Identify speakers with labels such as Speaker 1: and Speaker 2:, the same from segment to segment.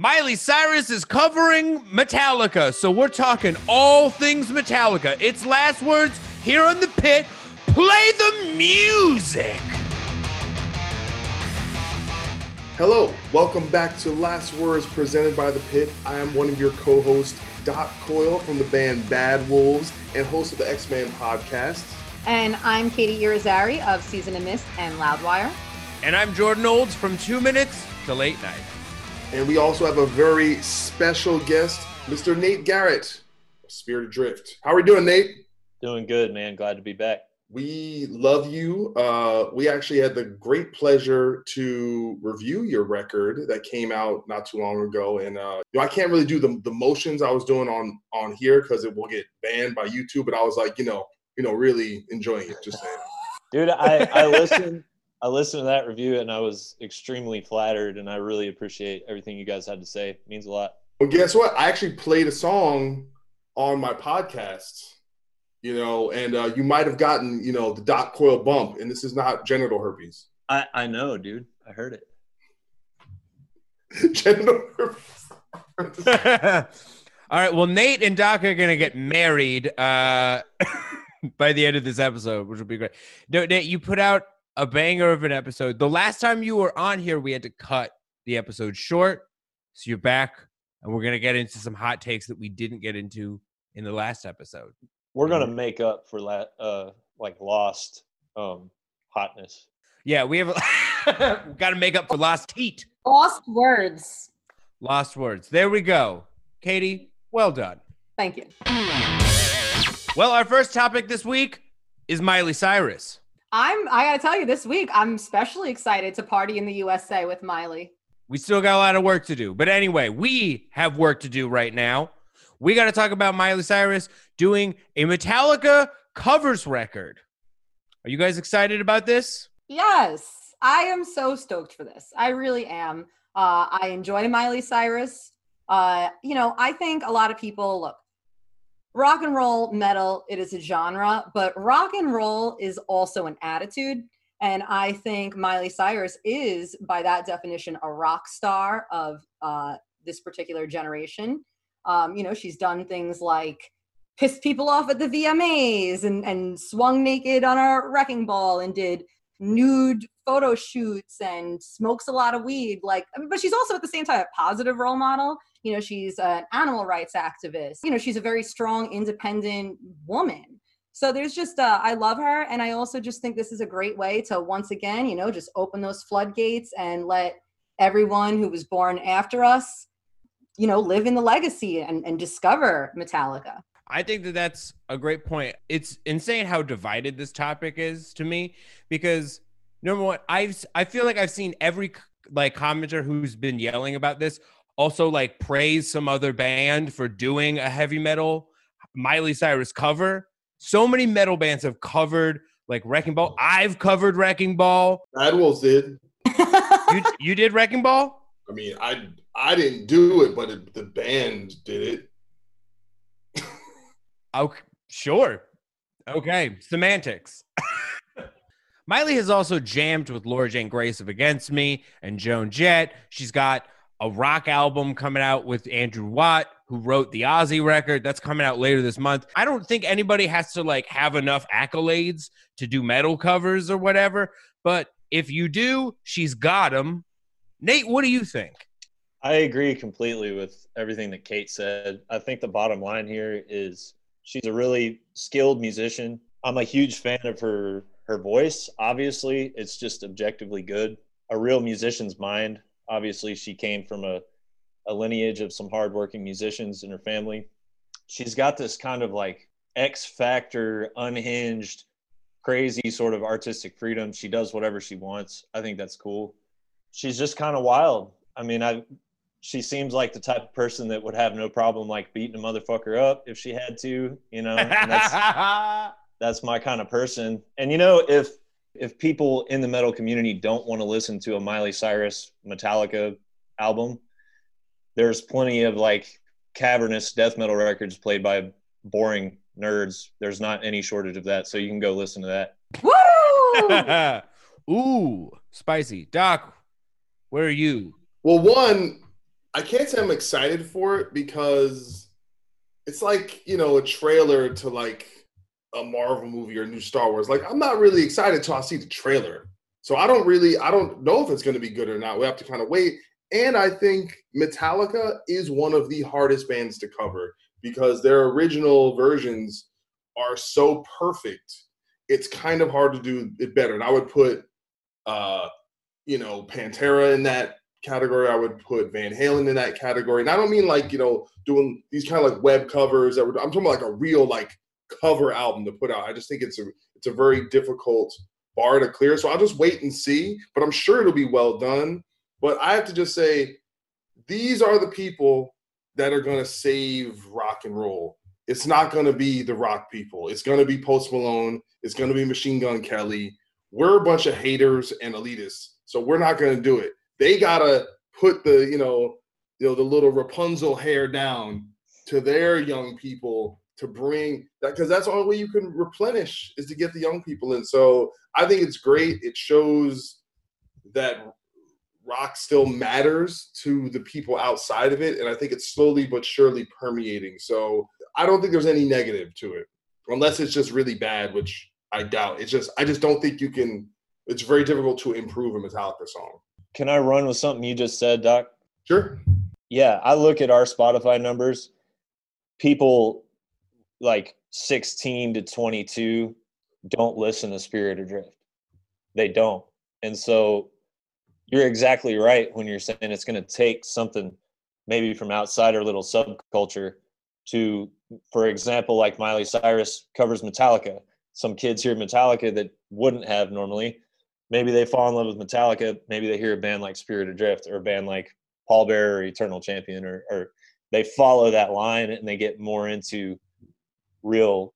Speaker 1: Miley Cyrus is covering Metallica, so we're talking all things Metallica. It's last words here on the pit. Play the music.
Speaker 2: Hello, welcome back to Last Words presented by The Pit. I am one of your co hosts, Doc Coyle from the band Bad Wolves and host of the X Men podcast.
Speaker 3: And I'm Katie Irizarry of Season of Mist and Loudwire.
Speaker 1: And I'm Jordan Olds from Two Minutes to Late Night.
Speaker 2: And we also have a very special guest, Mr. Nate Garrett, Spirit Adrift. How are we doing, Nate?
Speaker 4: Doing good, man. Glad to be back.
Speaker 2: We love you. Uh, we actually had the great pleasure to review your record that came out not too long ago, and uh, you know, I can't really do the, the motions I was doing on on here because it will get banned by YouTube. But I was like, you know, you know, really enjoying it. Just saying,
Speaker 4: dude. I I listened. I listened to that review and I was extremely flattered, and I really appreciate everything you guys had to say. It means a lot.
Speaker 2: Well, guess what? I actually played a song on my podcast, you know, and uh, you might have gotten, you know, the Doc Coyle bump, and this is not genital herpes.
Speaker 4: I, I know, dude. I heard it.
Speaker 2: genital herpes.
Speaker 1: All right. Well, Nate and Doc are going to get married uh, by the end of this episode, which will be great. No, Nate, you put out a banger of an episode. The last time you were on here, we had to cut the episode short. So you're back, and we're gonna get into some hot takes that we didn't get into in the last episode.
Speaker 4: We're gonna make up for that, uh, like lost um, hotness.
Speaker 1: Yeah, we have got to make up for lost heat.
Speaker 3: Lost words.
Speaker 1: Lost words. There we go. Katie, well done.
Speaker 3: Thank you.
Speaker 1: Well, our first topic this week is Miley Cyrus.
Speaker 3: I'm I gotta tell you, this week I'm especially excited to party in the USA with Miley.
Speaker 1: We still got a lot of work to do. But anyway, we have work to do right now. We got to talk about Miley Cyrus doing a Metallica covers record. Are you guys excited about this?
Speaker 3: Yes, I am so stoked for this. I really am. Uh, I enjoy Miley Cyrus. Uh, you know, I think a lot of people look, rock and roll metal it is a genre but rock and roll is also an attitude. And i think miley cyrus is by that definition a rock star of uh, this particular generation. Um, you know she's done things like pissed people off at the vmas and, and swung naked on a wrecking ball and did nude photo shoots and smokes a lot of weed. Like but she's also at the same time a positive role model you know she's an animal rights activist. You know she's a very strong independent woman. So there's just uh, i love her and i also just think this is a great way to once again you know just open those floodgates and let everyone who was born after us you know live in the legacy and, and discover metallica.
Speaker 1: I think that that's a great point. It's insane how divided this topic is to me because number one, I've I feel like I've seen every like commenter who's been yelling about this also like praise some other band for doing a heavy metal Miley Cyrus cover. So many metal bands have covered like Wrecking Ball. I've covered Wrecking Ball.
Speaker 2: Bad did.
Speaker 1: you you did Wrecking Ball?
Speaker 2: I mean, I I didn't do it, but it, the band did
Speaker 1: it. oh, sure. Okay, semantics. Miley has also jammed with Laura Jane Grace of Against Me and Joan Jett. She's got a rock album coming out with Andrew Watt, who wrote the Ozzy record. That's coming out later this month. I don't think anybody has to like have enough accolades to do metal covers or whatever. But if you do, she's got them. Nate, what do you think?
Speaker 4: I agree completely with everything that Kate said. I think the bottom line here is she's a really skilled musician. I'm a huge fan of her her voice. Obviously, it's just objectively good. A real musician's mind obviously she came from a, a lineage of some hardworking musicians in her family. She's got this kind of like X factor, unhinged, crazy sort of artistic freedom. She does whatever she wants. I think that's cool. She's just kind of wild. I mean, I she seems like the type of person that would have no problem like beating a motherfucker up if she had to, you know. And that's that's my kind of person. And you know, if if people in the metal community don't want to listen to a Miley Cyrus Metallica album, there's plenty of like cavernous death metal records played by boring nerds. There's not any shortage of that, so you can go listen to that.
Speaker 3: Woo!
Speaker 1: Ooh, spicy. Doc, where are you?
Speaker 2: Well, one, I can't say I'm excited for it because it's like, you know, a trailer to like a Marvel movie or new Star Wars. Like, I'm not really excited till I see the trailer. So I don't really, I don't know if it's going to be good or not. We have to kind of wait. And I think Metallica is one of the hardest bands to cover because their original versions are so perfect. It's kind of hard to do it better. And I would put, uh, you know, Pantera in that category. I would put Van Halen in that category. And I don't mean like, you know, doing these kind of like web covers that were, I'm talking about like a real like cover album to put out. I just think it's a it's a very difficult bar to clear. So I'll just wait and see, but I'm sure it'll be well done. But I have to just say, these are the people that are going to save rock and roll. It's not going to be the rock people. It's going to be Post Malone. It's going to be Machine Gun Kelly. We're a bunch of haters and elitists, so we're not going to do it. They gotta put the you know you know the little Rapunzel hair down to their young people to bring that because that's the only way you can replenish is to get the young people in. So I think it's great. It shows that rock still matters to the people outside of it, and I think it's slowly but surely permeating. So I don't think there's any negative to it, unless it's just really bad, which I doubt. It's just I just don't think you can. It's very difficult to improve a Metallica song.
Speaker 4: Can I run with something you just said, Doc?
Speaker 2: Sure.
Speaker 4: Yeah, I look at our Spotify numbers. People like 16 to 22 don't listen to Spirit Adrift. They don't. And so you're exactly right when you're saying it's going to take something maybe from outside our little subculture to, for example, like Miley Cyrus covers Metallica. Some kids hear Metallica that wouldn't have normally. Maybe they fall in love with Metallica. Maybe they hear a band like Spirit Adrift or a band like Pallbearer or Eternal Champion, or, or they follow that line and they get more into real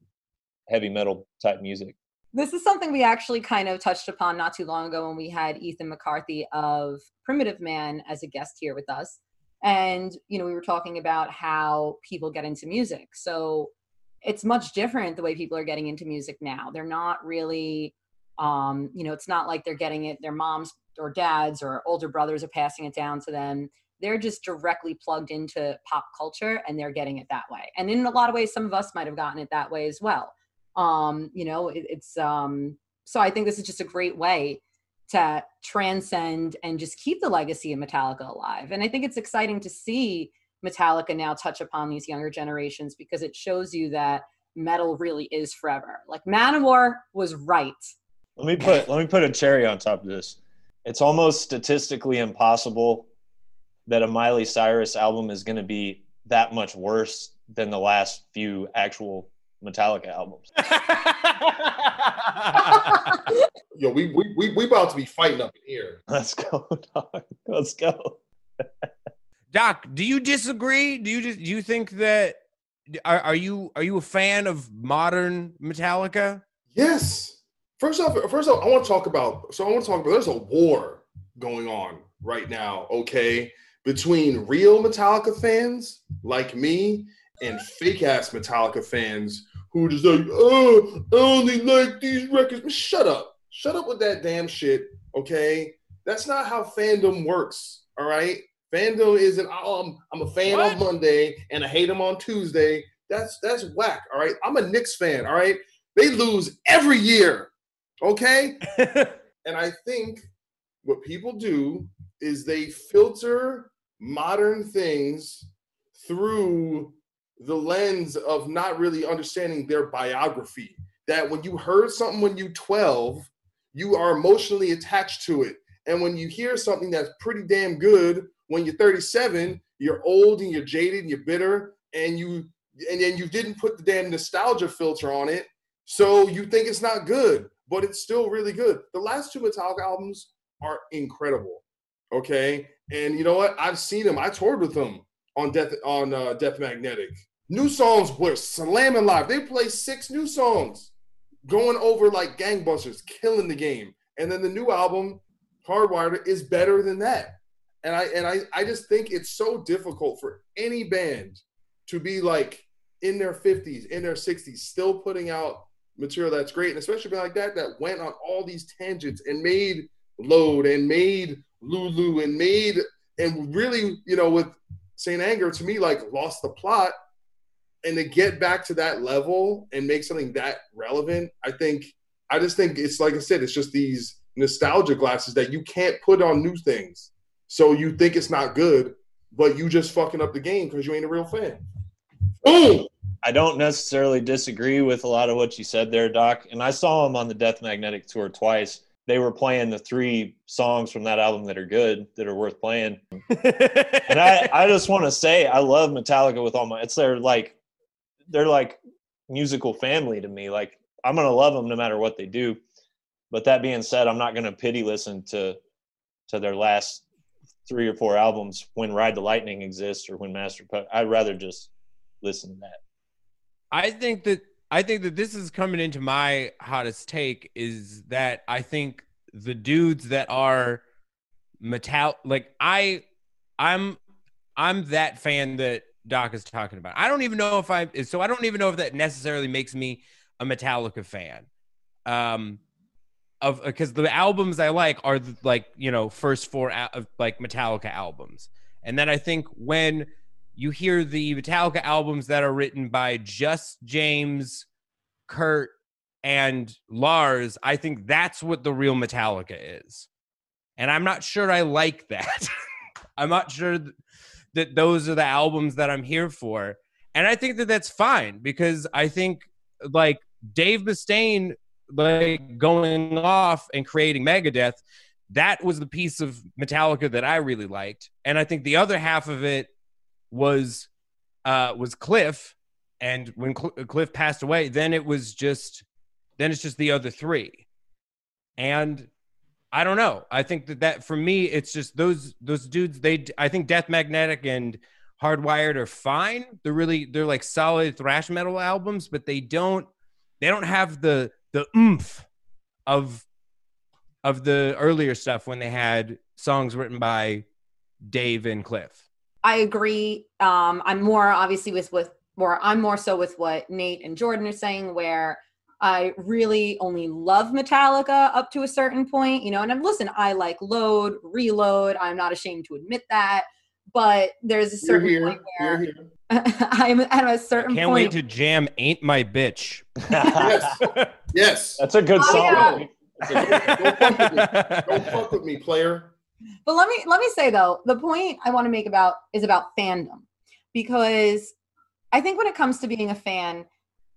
Speaker 4: heavy metal type music.
Speaker 3: This is something we actually kind of touched upon not too long ago when we had Ethan McCarthy of Primitive Man as a guest here with us. And, you know, we were talking about how people get into music. So it's much different the way people are getting into music now. They're not really, um, you know, it's not like they're getting it, their moms or dads or older brothers are passing it down to them they're just directly plugged into pop culture and they're getting it that way. And in a lot of ways some of us might have gotten it that way as well. Um you know it, it's um so i think this is just a great way to transcend and just keep the legacy of metallica alive. And i think it's exciting to see metallica now touch upon these younger generations because it shows you that metal really is forever. Like manowar was right.
Speaker 4: Let me put let me put a cherry on top of this. It's almost statistically impossible that a Miley Cyrus album is going to be that much worse than the last few actual Metallica albums.
Speaker 2: Yo, we we we we about to be fighting up in here.
Speaker 4: Let's go, dog. Let's go.
Speaker 1: Doc, do you disagree? Do you just do you think that are, are you are you a fan of modern Metallica?
Speaker 2: Yes. First off, first off, I want to talk about. So I want to talk about. There's a war going on right now. Okay, between real Metallica fans like me and fake ass Metallica fans who are just like, oh, I only like these records. Shut up. Shut up with that damn shit. Okay. That's not how fandom works. All right. Fandom isn't, oh, I'm, I'm a fan what? on Monday and I hate them on Tuesday. That's that's whack. All right. I'm a Knicks fan. All right. They lose every year. Okay. and I think what people do is they filter modern things through the lens of not really understanding their biography. That when you heard something when you 12, you are emotionally attached to it. And when you hear something that's pretty damn good when you're 37, you're old and you're jaded and you're bitter and you and then you didn't put the damn nostalgia filter on it. So you think it's not good, but it's still really good. The last two Metallica albums are incredible. Okay, and you know what? I've seen him. I toured with him on Death on uh, Death Magnetic. New songs were slamming live. They play six new songs, going over like gangbusters, killing the game. And then the new album, Hardwired, is better than that. And I and I I just think it's so difficult for any band to be like in their 50s, in their 60s, still putting out material that's great, and especially like that that went on all these tangents and made load and made Lulu and made and really, you know, with Saint Anger to me, like lost the plot. And to get back to that level and make something that relevant, I think I just think it's like I said, it's just these nostalgia glasses that you can't put on new things. So you think it's not good, but you just fucking up the game because you ain't a real fan. Boom.
Speaker 4: I don't necessarily disagree with a lot of what you said there, Doc. And I saw him on the Death Magnetic tour twice. They were playing the three songs from that album that are good, that are worth playing. and I, I just want to say I love Metallica with all my it's their like they're like musical family to me. Like I'm gonna love them no matter what they do. But that being said, I'm not gonna pity listen to to their last three or four albums when Ride the Lightning exists or when Master. I'd rather just listen to that.
Speaker 1: I think that I think that this is coming into my hottest take is that I think the dudes that are metal like I I'm I'm that fan that Doc is talking about. I don't even know if I so I don't even know if that necessarily makes me a Metallica fan. Um of because the albums I like are the, like, you know, first four of like Metallica albums. And then I think when you hear the Metallica albums that are written by just James, Kurt, and Lars, I think that's what the real Metallica is. And I'm not sure I like that. I'm not sure that those are the albums that I'm here for. And I think that that's fine because I think like Dave Mustaine like going off and creating Megadeth, that was the piece of Metallica that I really liked. And I think the other half of it was uh, was Cliff, and when Cl- Cliff passed away, then it was just then it's just the other three, and I don't know. I think that that for me, it's just those those dudes. They I think Death Magnetic and Hardwired are fine. They're really they're like solid thrash metal albums, but they don't they don't have the the oomph of of the earlier stuff when they had songs written by Dave and Cliff.
Speaker 3: I agree. Um, I'm more obviously with with more. I'm more so with what Nate and Jordan are saying, where I really only love Metallica up to a certain point, you know. And I'm listen, I like Load, Reload. I'm not ashamed to admit that. But there's a certain
Speaker 2: here,
Speaker 3: point where
Speaker 2: here.
Speaker 3: I'm at a certain
Speaker 1: Can't
Speaker 3: point.
Speaker 1: wait to jam "Ain't My Bitch."
Speaker 2: Yes. Yes.
Speaker 4: That's a good
Speaker 3: Oh,
Speaker 4: song.
Speaker 3: yeah.
Speaker 2: Don't fuck with me, player.
Speaker 3: But let me let me say though, the point I want to make about is about fandom because I think when it comes to being a fan,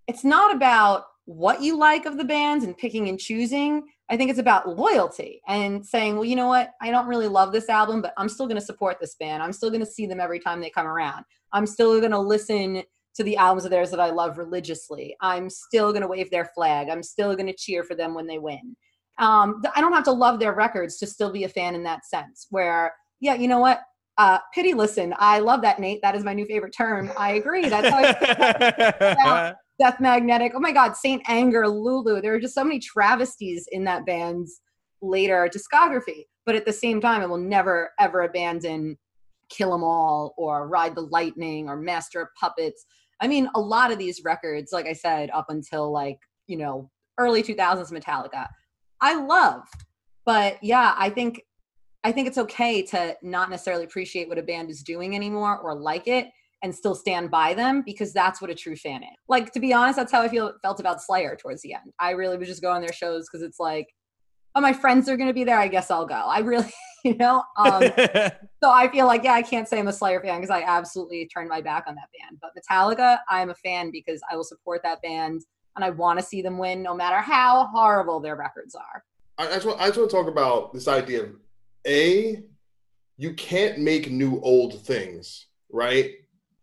Speaker 3: it's not about what you like of the bands and picking and choosing. I think it's about loyalty and saying, well, you know what? I don't really love this album, but I'm still going to support this band. I'm still going to see them every time they come around. I'm still going to listen to the albums of theirs that I love religiously. I'm still going to wave their flag. I'm still going to cheer for them when they win um, I don't have to love their records to still be a fan in that sense. Where, yeah, you know what? Uh, pity listen. I love that, Nate. That is my new favorite term. I agree. That's how I Death Magnetic. Oh my God, Saint Anger, Lulu. There are just so many travesties in that band's later discography. But at the same time, I will never ever abandon Kill 'Em All or Ride the Lightning or Master of Puppets. I mean, a lot of these records, like I said, up until like, you know, early 2000s Metallica, I love. But yeah, I think I think it's okay to not necessarily appreciate what a band is doing anymore or like it and still stand by them because that's what a true fan is. Like to be honest, that's how I feel felt about Slayer towards the end. I really would just go on their shows because it's like, oh, my friends are gonna be there. I guess I'll go. I really, you know. Um, so I feel like yeah, I can't say I'm a Slayer fan because I absolutely turned my back on that band. But Metallica, I'm a fan because I will support that band and I want to see them win no matter how horrible their records are.
Speaker 2: I, just want, I just want to talk about this idea of a you can't make new old things, right?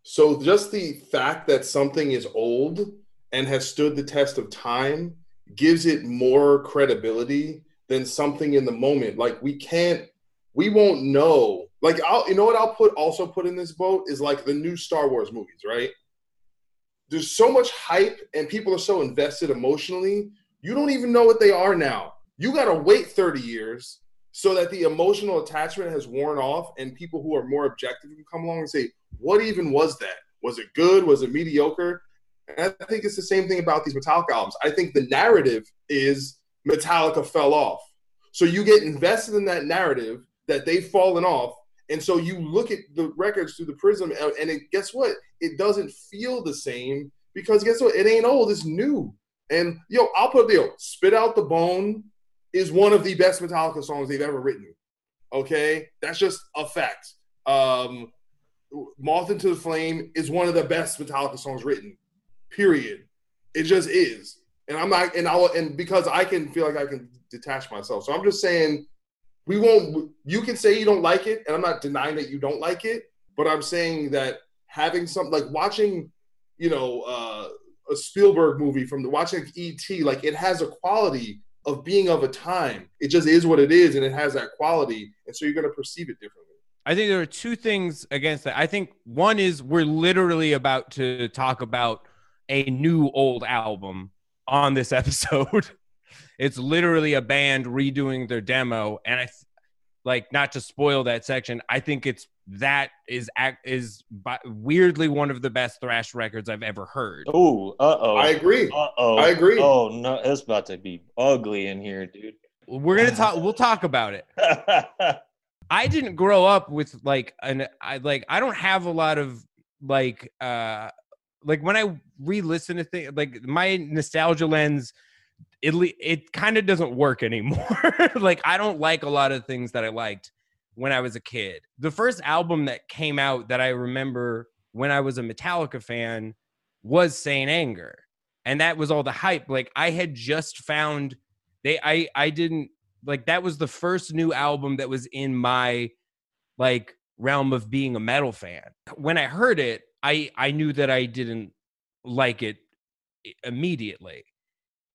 Speaker 2: So just the fact that something is old and has stood the test of time gives it more credibility than something in the moment. Like we can't we won't know. Like, I'll, you know what I'll put also put in this boat is like the new Star Wars movies, right? There's so much hype and people are so invested emotionally. You don't even know what they are now. You got to wait 30 years so that the emotional attachment has worn off and people who are more objective can come along and say, what even was that? Was it good? Was it mediocre? And I think it's the same thing about these Metallica albums. I think the narrative is Metallica fell off. So you get invested in that narrative that they've fallen off. And so you look at the records through the prism, and it, guess what? It doesn't feel the same because guess what? It ain't old, it's new. And yo, I'll put the. Spit Out the Bone is one of the best Metallica songs they've ever written. Okay? That's just a fact. Um, Moth into the Flame is one of the best Metallica songs written. Period. It just is. And I'm not, and I'll, and because I can feel like I can detach myself. So I'm just saying, we won't, you can say you don't like it, and I'm not denying that you don't like it, but I'm saying that having something like watching, you know, uh, a Spielberg movie from the watching ET, like it has a quality of being of a time. It just is what it is, and it has that quality, and so you're going to perceive it differently.
Speaker 1: I think there are two things against that. I think one is we're literally about to talk about a new old album on this episode. It's literally a band redoing their demo, and I like not to spoil that section. I think it's that is is weirdly one of the best thrash records I've ever heard.
Speaker 4: Oh, uh oh.
Speaker 2: I agree.
Speaker 4: Uh oh.
Speaker 2: I agree.
Speaker 4: Oh no, it's about to be ugly in here, dude.
Speaker 1: We're gonna talk. We'll talk about it. I didn't grow up with like an I like I don't have a lot of like uh like when I re-listen to things like my nostalgia lens it it kind of doesn't work anymore. like I don't like a lot of things that I liked when I was a kid. The first album that came out that I remember when I was a Metallica fan was Saint Anger. And that was all the hype. Like I had just found they I I didn't like that was the first new album that was in my like realm of being a metal fan. When I heard it, I I knew that I didn't like it immediately.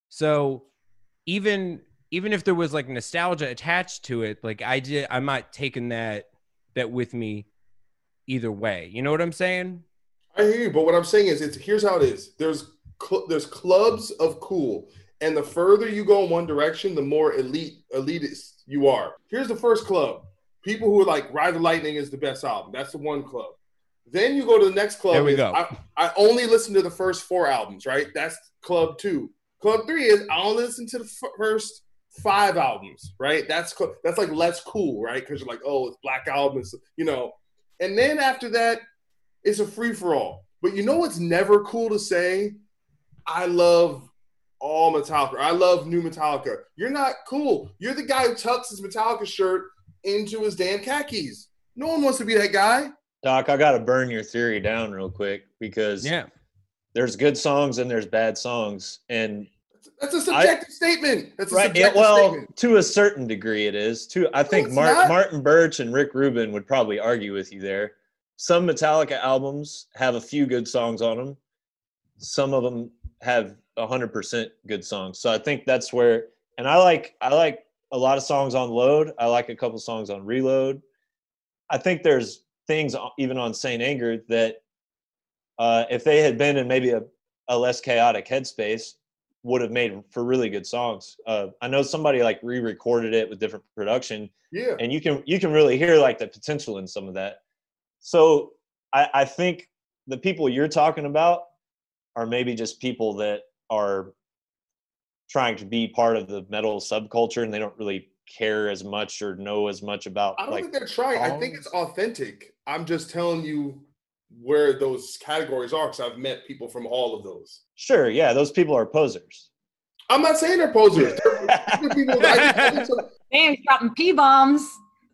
Speaker 1: So even even if there was like nostalgia attached to it, like I did I'm not taking that that with me either way. You know what I'm saying?
Speaker 2: I hear you, but what I'm saying is it's here's how it is. There's cl- there's clubs of cool and the further you go in one direction, the more elite elitist you are. Here's the first club. People who are like Ride the Lightning is the best album. That's the one club. Then you go to the next club.
Speaker 1: There we go.
Speaker 2: I, I only listen to the first four albums, right? That's club two. Club three is I only listen to the f- first five albums, right? That's co- that's like less cool, right? Because you're like, oh, it's Black albums, you know. And then after that, it's a free for all. But you know what's never cool to say? I love all Metallica. I love new Metallica. You're not cool. You're the guy who tucks his Metallica shirt into his damn khakis. No one wants to be that guy.
Speaker 4: Doc, I got to burn your theory down real quick because
Speaker 1: yeah,
Speaker 4: there's good songs and there's bad songs, and
Speaker 2: that's a subjective I, statement. That's a right.
Speaker 4: Well, statement. to a certain degree, it is. To I think no, Mark, Martin Birch and Rick Rubin would probably argue with you there. Some Metallica albums have a few good songs on them. Some of them have hundred percent good songs. So I think that's where, and I like I like a lot of songs on Load. I like a couple songs on Reload. I think there's things even on Saint Anger that uh, if they had been in maybe a, a less chaotic headspace, would have made for really good songs. Uh, I know somebody like re-recorded it with different production.
Speaker 2: Yeah.
Speaker 4: And you can you can really hear like the potential in some of that. So I, I think the people you're talking about are maybe just people that are trying to be part of the metal subculture and they don't really care as much or know as much about.
Speaker 2: I don't
Speaker 4: like,
Speaker 2: think they're trying. Songs. I think it's authentic. I'm just telling you where those categories are because I've met people from all of those.
Speaker 4: Sure, yeah, those people are posers.
Speaker 2: I'm not saying they're posers. They're people,
Speaker 3: Damn, dropping p bombs.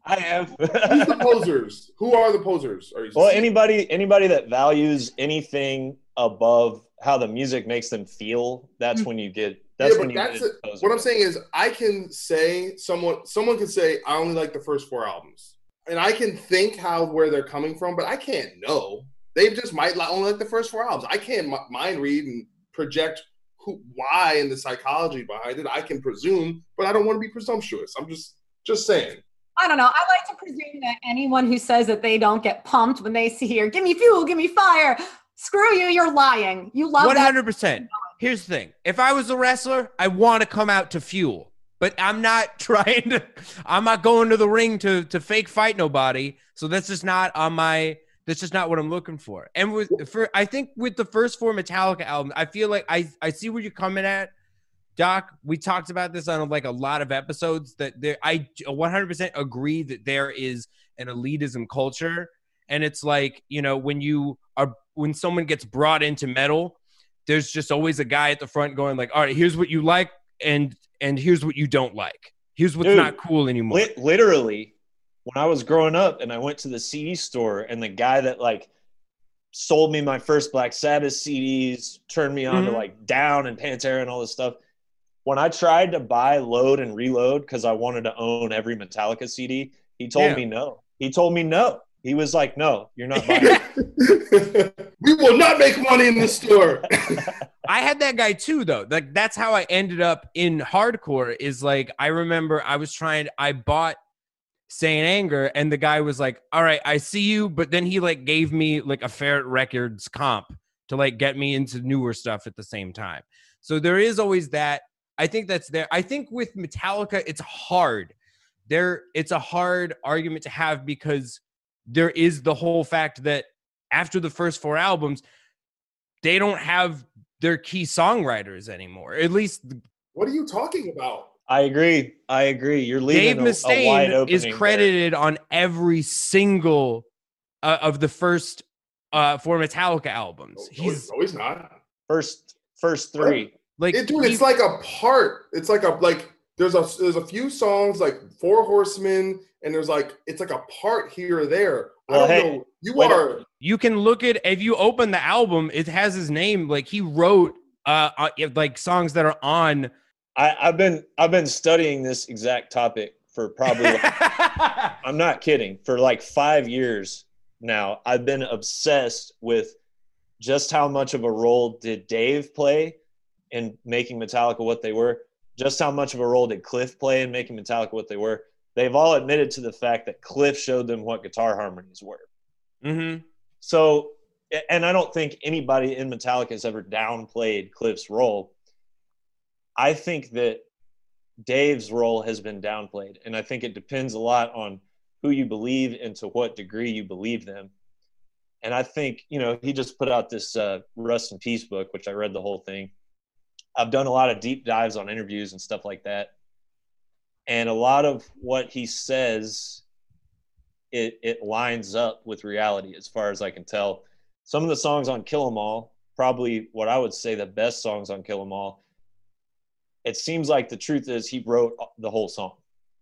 Speaker 4: I am.
Speaker 2: Who's the posers? Who are the posers? Are
Speaker 4: well, anybody anybody that values anything above how the music makes them feel, that's mm. when you get. That's yeah, when you that's
Speaker 2: get a, what I'm saying is I can say someone someone can say I only like the first four albums, and I can think how where they're coming from, but I can't know. They just might only like the first four albums. I can't mind read and project who, why, and the psychology behind it. I can presume, but I don't want to be presumptuous. I'm just just saying.
Speaker 3: I don't know. I like to presume that anyone who says that they don't get pumped when they see here, give me fuel, give me fire. Screw you, you're lying. You love
Speaker 1: One
Speaker 3: that.
Speaker 1: hundred percent. Here's the thing: if I was a wrestler, I want to come out to fuel, but I'm not trying to. I'm not going to the ring to to fake fight nobody. So that's just not on my. That's just not what I'm looking for. And with for I think with the first four Metallica albums, I feel like I I see where you're coming at, Doc. We talked about this on like a lot of episodes. That there, I 100% agree that there is an elitism culture, and it's like you know when you are when someone gets brought into metal, there's just always a guy at the front going like, all right, here's what you like, and and here's what you don't like. Here's what's
Speaker 4: Dude,
Speaker 1: not cool anymore.
Speaker 4: Lit- literally, when I was growing up and I went to the CD store, and the guy that like sold me my first Black Sabbath CDs, turned me on
Speaker 1: Mhm.
Speaker 4: to like Down and Pantera and all this stuff. When I tried to buy Load and Reload because I wanted to own every Metallica CD, he told
Speaker 1: Yeah.
Speaker 4: me no. He told me no. He was like, "No, you're not buying."
Speaker 2: we will not make money in the store.
Speaker 1: I had that guy too, though. Like that's how I ended up in hardcore. Is like I remember I was trying. I bought Saint Anger, and the guy was like, "All right, I see you," but then he like gave me like a Ferret Records comp to like get me into newer stuff at the same time. So there is always that. I think that's there. I think with Metallica, it's hard. There, it's a hard argument to have because there is the whole fact that after the first four albums, they don't have their key songwriters anymore. At least
Speaker 2: what are you talking about?
Speaker 4: I agree. I agree. You're
Speaker 1: Dave
Speaker 4: leaving a, a wide
Speaker 1: Mustaine
Speaker 4: opening.
Speaker 1: is
Speaker 4: there.
Speaker 1: credited on every single uh, of the first uh, four Metallica albums.
Speaker 2: No,
Speaker 1: He's
Speaker 2: no, he's not.
Speaker 4: First, first three.
Speaker 1: like,
Speaker 2: It, dude,
Speaker 1: he-
Speaker 2: it's like a part. It's like a like. There's a there's a few songs like Four Horsemen, and there's like it's like a part here or there.
Speaker 4: Well,
Speaker 2: I don't
Speaker 4: hey,
Speaker 2: know. You
Speaker 4: wait a-
Speaker 2: are
Speaker 1: you can look at if you open the album, it has his name. Like he wrote uh, uh like songs that are on.
Speaker 4: I, I've been I've been studying this exact topic for probably like, I'm not kidding. For like five years now, I've been obsessed with just how much of a role did Dave play in making Metallica what they were. Just how much of a role did Cliff play in making Metallica what they were. They've all admitted to the fact that Cliff showed them what guitar harmonies were.
Speaker 1: hmm
Speaker 4: So, and I don't think anybody in Metallica has ever downplayed Cliff's role. I think that Dave's role has been downplayed, and I think it depends a lot on who you believe and to what degree you believe them. And I think you know he just put out this uh, Rust in Peace book, which I read the whole thing. I've done a lot of deep dives on interviews and stuff like that, and a lot of what he says it it lines up with reality as far as I can tell. Some of the songs on Kill 'Em All, probably what I would say the best songs on Kill 'Em All. It seems like the truth is he wrote the whole song,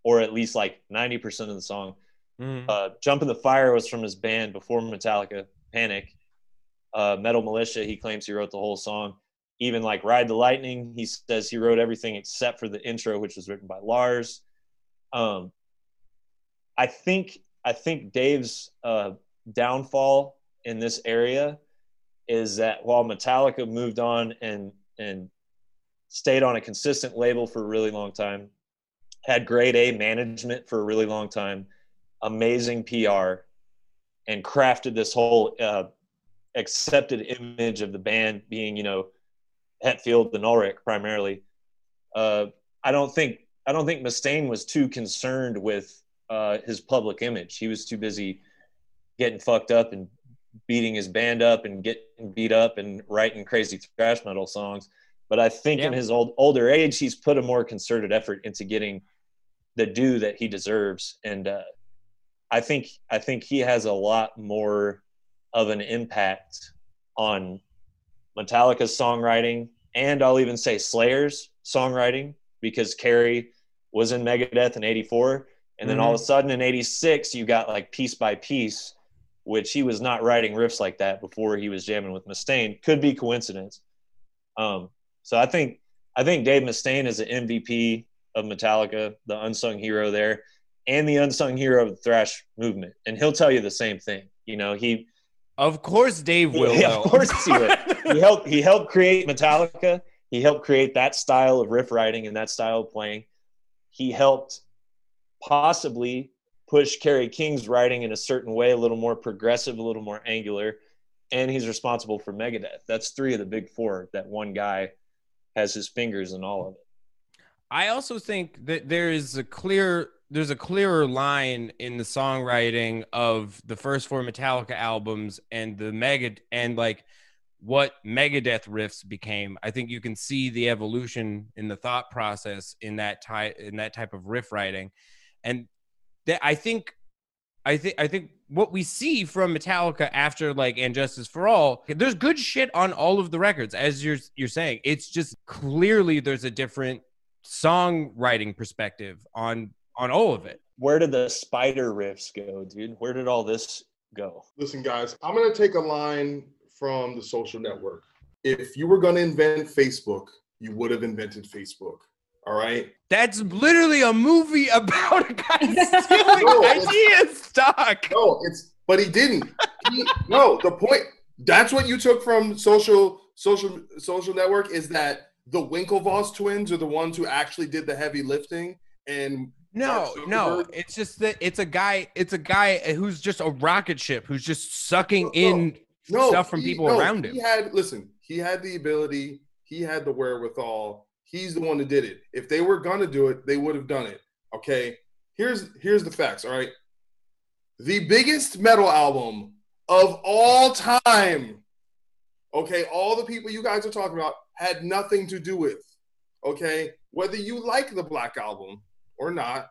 Speaker 4: or at least like ninety percent of the song.
Speaker 1: Mhm.
Speaker 4: Uh, Jump in the Fire was from his band before Metallica, Panic. Uh, Metal Militia, he claims he wrote the whole song. Even like Ride the Lightning, he says he wrote everything except for the intro, which was written by Lars. Um, I think I think Dave's uh, downfall in this area is that while Metallica moved on and and stayed on a consistent label for a really long time, had grade A management for a really long time, amazing PR, and crafted this whole uh, accepted image of the band being, you know, Hetfield and Ulrich primarily. Uh, I don't think I don't think Mustaine was too concerned with uh, his public image. He was too busy getting fucked up and beating his band up and getting beat up and writing crazy thrash metal songs. But I think in his old older age, he's put a more concerted effort into getting the due that he deserves. And uh, I think I think he has a lot more of an impact on Metallica's songwriting, and I'll even say Slayer's songwriting because Kerry was in Megadeth in '84, and then all of a sudden in '86 you got like Piece by Piece, which he was not writing riffs like that before he was jamming with Mustaine. Could be coincidence. Um, so I think I think Dave Mustaine is an MVP of Metallica, the unsung hero there, and the unsung hero of the thrash movement. And he'll tell you the same thing. You know, he
Speaker 1: Of course, Dave will.
Speaker 4: Yeah,
Speaker 1: though.
Speaker 4: of course he will. he helped he helped create Metallica. He helped create that style of riff writing and that style of playing. He helped possibly push Kerry King's writing in a certain way, a little more progressive, a little more angular, and he's responsible for Megadeth. That's three of the big four that one guy has his fingers in all of it.
Speaker 1: I also think that there is a clear there's a clearer line in the songwriting of the first four Metallica albums and the Mega and like what Megadeth riffs became. I think you can see the evolution in the thought process in that type in that type of riff writing, and that I think, I think, I think what we see from Metallica after like And Justice for All, there's good shit on all of the records, as you're you're saying. It's just clearly there's a different songwriting perspective on on all of it.
Speaker 4: Where did the spider riffs go, dude? Where did all this go?
Speaker 2: Listen, guys, I'm gonna take a line from the social network. If you were going to invent Facebook, you would have invented Facebook. All right.
Speaker 1: That's literally a movie about a guy stealing no, ideas, Doc.
Speaker 2: No, it's but he didn't. He, no, the point. That's what you took from social social social network is that the Winklevoss twins are the ones who actually did the heavy lifting and
Speaker 1: no, no, it's just that it's a guy. It's a guy who's just a rocket ship who's just sucking no, in no, stuff from he, people no, around him.
Speaker 2: He had listen, he had the ability, he had the wherewithal. He's the one that did it. If they were gonna do it, they would have done it. Okay. Here's here's the facts, all right. The biggest metal album of all time. Okay, all the people you guys are talking about had nothing to do with. Okay, whether you like the Black Album or not,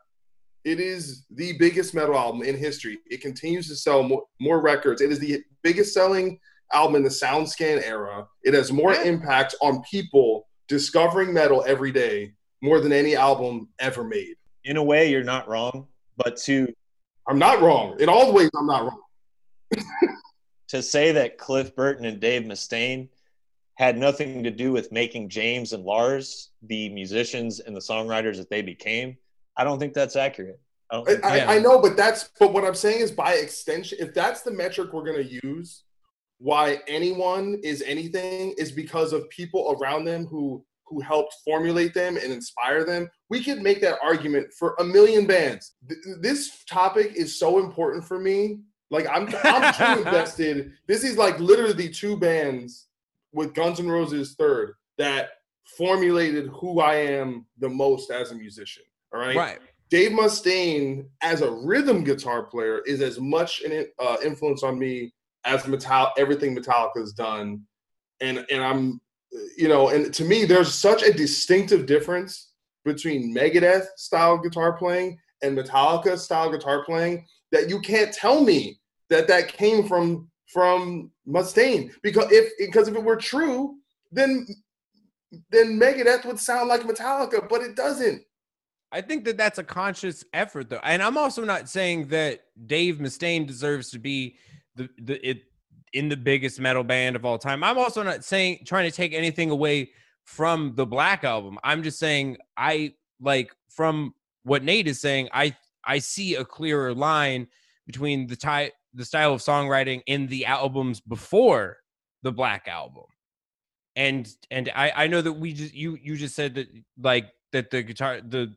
Speaker 2: it is the biggest metal album in history. It continues to sell more, more records. It is the biggest selling album in the SoundScan era. It has more yeah. impact on people discovering metal every day more than any album ever made.
Speaker 4: In a way, you're not wrong, but to
Speaker 2: I'm not wrong. In all the ways, I'm not wrong.
Speaker 4: to say that Cliff Burton and Dave Mustaine had nothing to do with making James and Lars the musicians and the songwriters that they became I don't think that's accurate.
Speaker 2: I, I, yeah. I, know, but that's but what I'm saying is by extension, if that's the metric we're going to use, why anyone is anything is because of people around them who who helped formulate them and inspire them. We could make that argument for a million bands. Th- this topic is so important for me. Like I'm I'm too invested. This is like literally two bands with Guns N' Roses third that formulated who I am the most as a musician. All right.
Speaker 1: Right.
Speaker 2: Dave Mustaine, as a rhythm guitar player, is as much an uh, influence on me as Metal everything Metallica has done, and and I'm, you know, and to me, there's such a distinctive difference between Megadeth style guitar playing and Metallica style guitar playing that you can't tell me that that came from from Mustaine because if because if it were true, then then Megadeth would sound like Metallica, but it doesn't.
Speaker 1: I think that that's a conscious effort, though, and I'm also not saying that Dave Mustaine deserves to be the the it in the biggest metal band of all time. I'm also not saying trying to take anything away from the Black album. I'm just saying I like from what Nate is saying. I I see a clearer line between the type the style of songwriting in the albums before the Black album, and and I I know that we just you you just said that like that the guitar the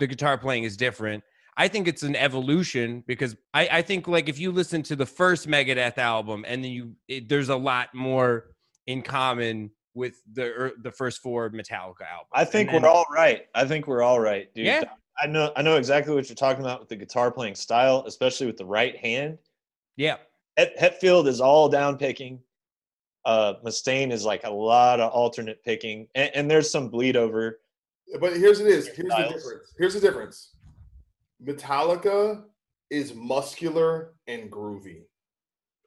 Speaker 1: the guitar playing is different. I think it's an evolution because I, I think like if you listen to the first Megadeth album and then you it, there's a lot more in common with the er, the first four Metallica albums.
Speaker 4: I think then, we're all right. I think we're all right, dude. Yeah. I know I know exactly what you're talking about with the guitar playing style, especially with the right hand.
Speaker 1: Yeah.
Speaker 4: Het, Hetfield is all down picking. Uh Mustaine is like a lot of alternate picking, and, and there's some bleed over
Speaker 2: but here's it is. Here's the difference. Here's the difference. Metallica is muscular and groovy.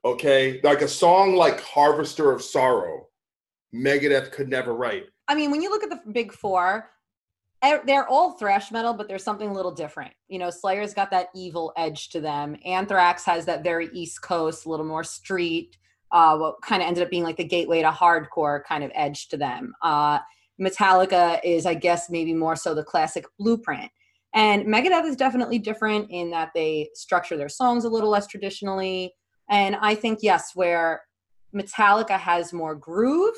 Speaker 2: Okay, like a song like "Harvester of Sorrow," Megadeth could never write.
Speaker 3: I mean, when you look at the big four, they're all thrash metal, but there's something a little different. You know, Slayer's got that evil edge to them. Anthrax has that very East Coast, a little more street, uh, what kind of ended up being like the gateway to hardcore kind of edge to them. Uh, Metallica is, I guess, maybe more so the classic blueprint. And Megadeth is definitely different in that they structure their songs a little less traditionally. And I think, yes, where Metallica has more groove,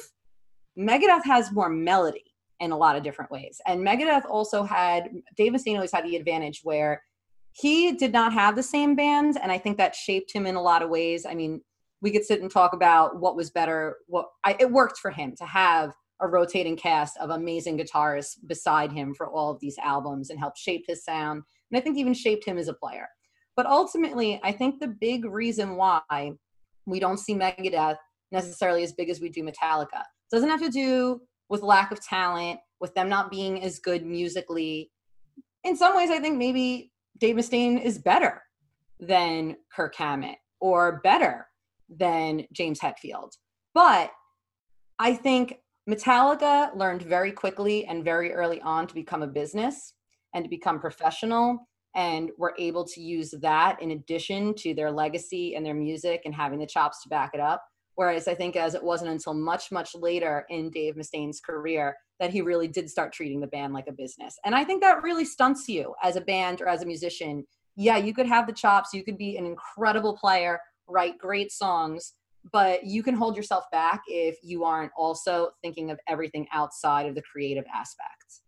Speaker 3: Megadeth has more melody in a lot of different ways. And Megadeth also had, Dave Mustaine always had the advantage where he did not have the same bands. and I think that shaped him in a lot of ways. I mean, we could sit and talk about what was better. What I, it worked for him to have a rotating cast of amazing guitarists beside him for all of these albums and helped shape his sound. And I think even shaped him as a player. But ultimately, I think the big reason why we don't see Megadeth necessarily as big as we do Metallica doesn't have to do with lack of talent, with them not being as good musically. In some ways, I think maybe Dave Mustaine is better than Kirk Hammett or better than James Hetfield. But I think Metallica learned very quickly and very early on to become a business and to become professional and were able to use that in addition to their legacy and their music and having the chops to back it up. Whereas I think as it wasn't until much, much later in Dave Mustaine's career that he really did start treating the band like a business. And I think that really stunts you as a band or as a musician. Yeah, you could have the chops, you could be an incredible player, write great songs, but you can hold yourself back if you aren't also thinking of everything outside of the creative aspects.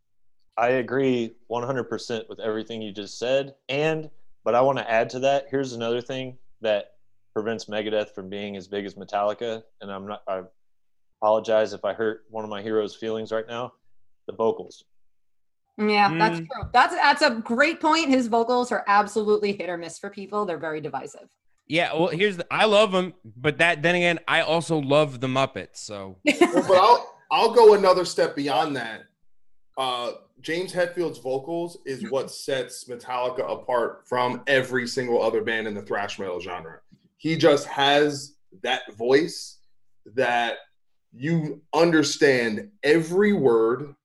Speaker 4: I agree 100% with everything you just said. And, but I want to add to that. Here's another thing that prevents Megadeth from being as big as Metallica. And I'm not, I apologize if I hurt one of my heroes' feelings right now. The vocals.
Speaker 3: Yeah, mm. that's true. That's that's a great point. His vocals are absolutely hit or miss for people. They're very divisive.
Speaker 1: Yeah, well, here's the, I love them, but that then again, I also love the Muppets. So,
Speaker 2: well, but I'll I'll go another step beyond that. Uh, James Hetfield's vocals is what sets Metallica apart from every single other band in the thrash metal genre. He just has that voice that you understand every word.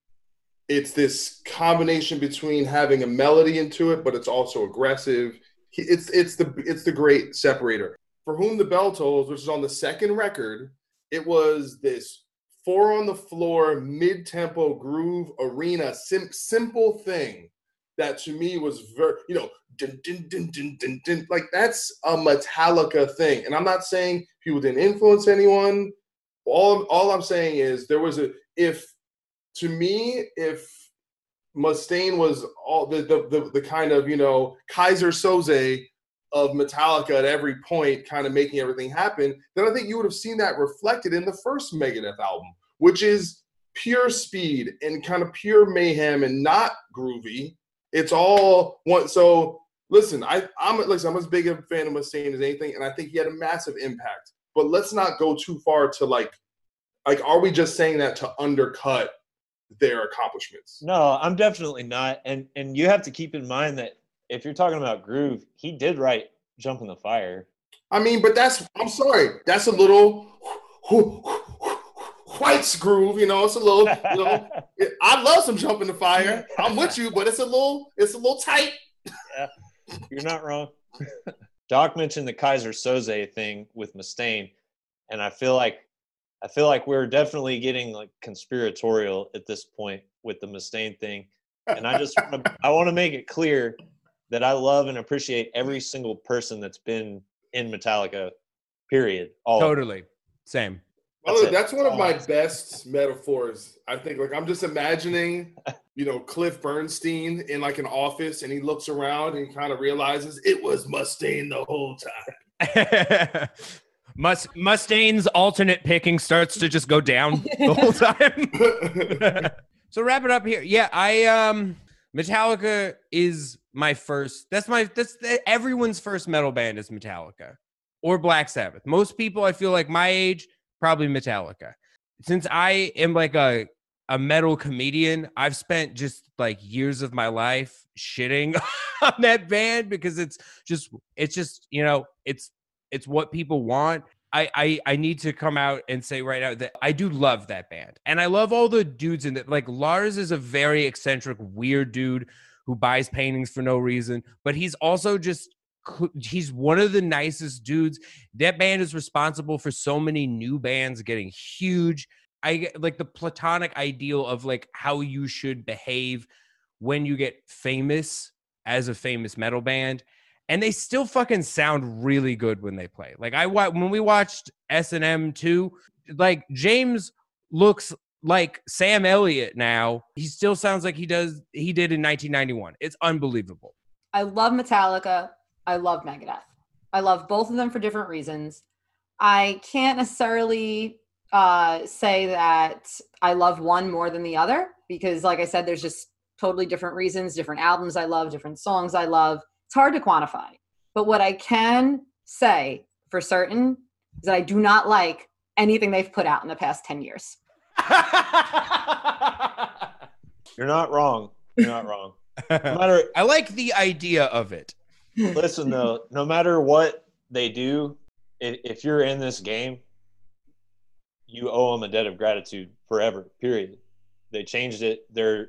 Speaker 2: It's this combination between having a melody into it, but it's also aggressive it's it's the it's the great separator. For whom the bell tolls, which is on the second record, it was this four on the floor, mid tempo groove arena, sim- simple thing that to me was very, you know, dun, dun, dun, dun, dun, dun, like that's a Metallica thing. And I'm not saying people didn't influence anyone. All all I'm saying is there was a if to me if Mustaine was all the, the the, the kind of you know Keyser Söze of Metallica at every point, kind of making everything happen, then I think you would have seen that reflected in the first Megadeth album, which is pure speed and kind of pure mayhem and not groovy. It's all one. So listen, I I'm listen, I'm as big a fan of Mustaine as anything, and I think he had a massive impact. But let's not go too far to like, like, are we just saying that to undercut their accomplishments.
Speaker 4: No, I'm definitely not. And and you have to keep in mind that if you're talking about groove, he did write "Jump in the Fire."
Speaker 2: I mean, but that's I'm sorry, that's a little white groove. You know, it's a little. You know, I love some "Jump in the Fire." I'm with you, but it's a little it's a little tight.
Speaker 4: yeah, you're not wrong. Doc mentioned the Keyser Söze thing with Mustaine, and I feel like I feel like we're definitely getting like conspiratorial at this point with the Mustaine thing. And I just wanna, I want to make it clear that I love and appreciate every single person that's been in Metallica. Period.
Speaker 1: All totally same.
Speaker 2: That's, well, that's one of my best metaphors. I think like I'm just imagining, you know, Cliff Burnstein in like an office and he looks around and kind of realizes it was Mustaine the whole time.
Speaker 1: Must Mustaine's alternate picking starts to just go down the whole time. so wrap it up here. Yeah, I um Metallica is my first. That's my that's everyone's first metal band is Metallica or Black Sabbath. Most people I feel like my age probably Metallica. Since I am like a a metal comedian, I've spent just like years of my life shitting on that band because it's just it's just, you know, it's it's what people want. I, I I need to come out and say right now that I do love that band. And I love all the dudes in it. Like Lars is a very eccentric, weird dude who buys paintings for no reason, but he's also just he's one of the nicest dudes. That band is responsible for so many new bands getting huge. I like the platonic ideal of like how you should behave when you get famous as a famous metal band and they still fucking sound really good when they play. Like I when we watched S and M two, like James looks like Sam Elliott now. He still sounds like he does he did in 1991. It's unbelievable.
Speaker 3: I love Metallica. I love Megadeth. I love both of them for different reasons. I can't necessarily uh, say that I love one more than the other because, like I said, there's just totally different reasons, different albums I love, different songs I love. It's hard to quantify. But what I can say for certain is that I do not like anything they've put out in the past 10 years.
Speaker 4: You're not wrong. You're not wrong. No matter
Speaker 1: I like the idea of it.
Speaker 4: listen though, no matter what they do, if, if you're in this game, you owe them a debt of gratitude forever. Period. They changed it. They're,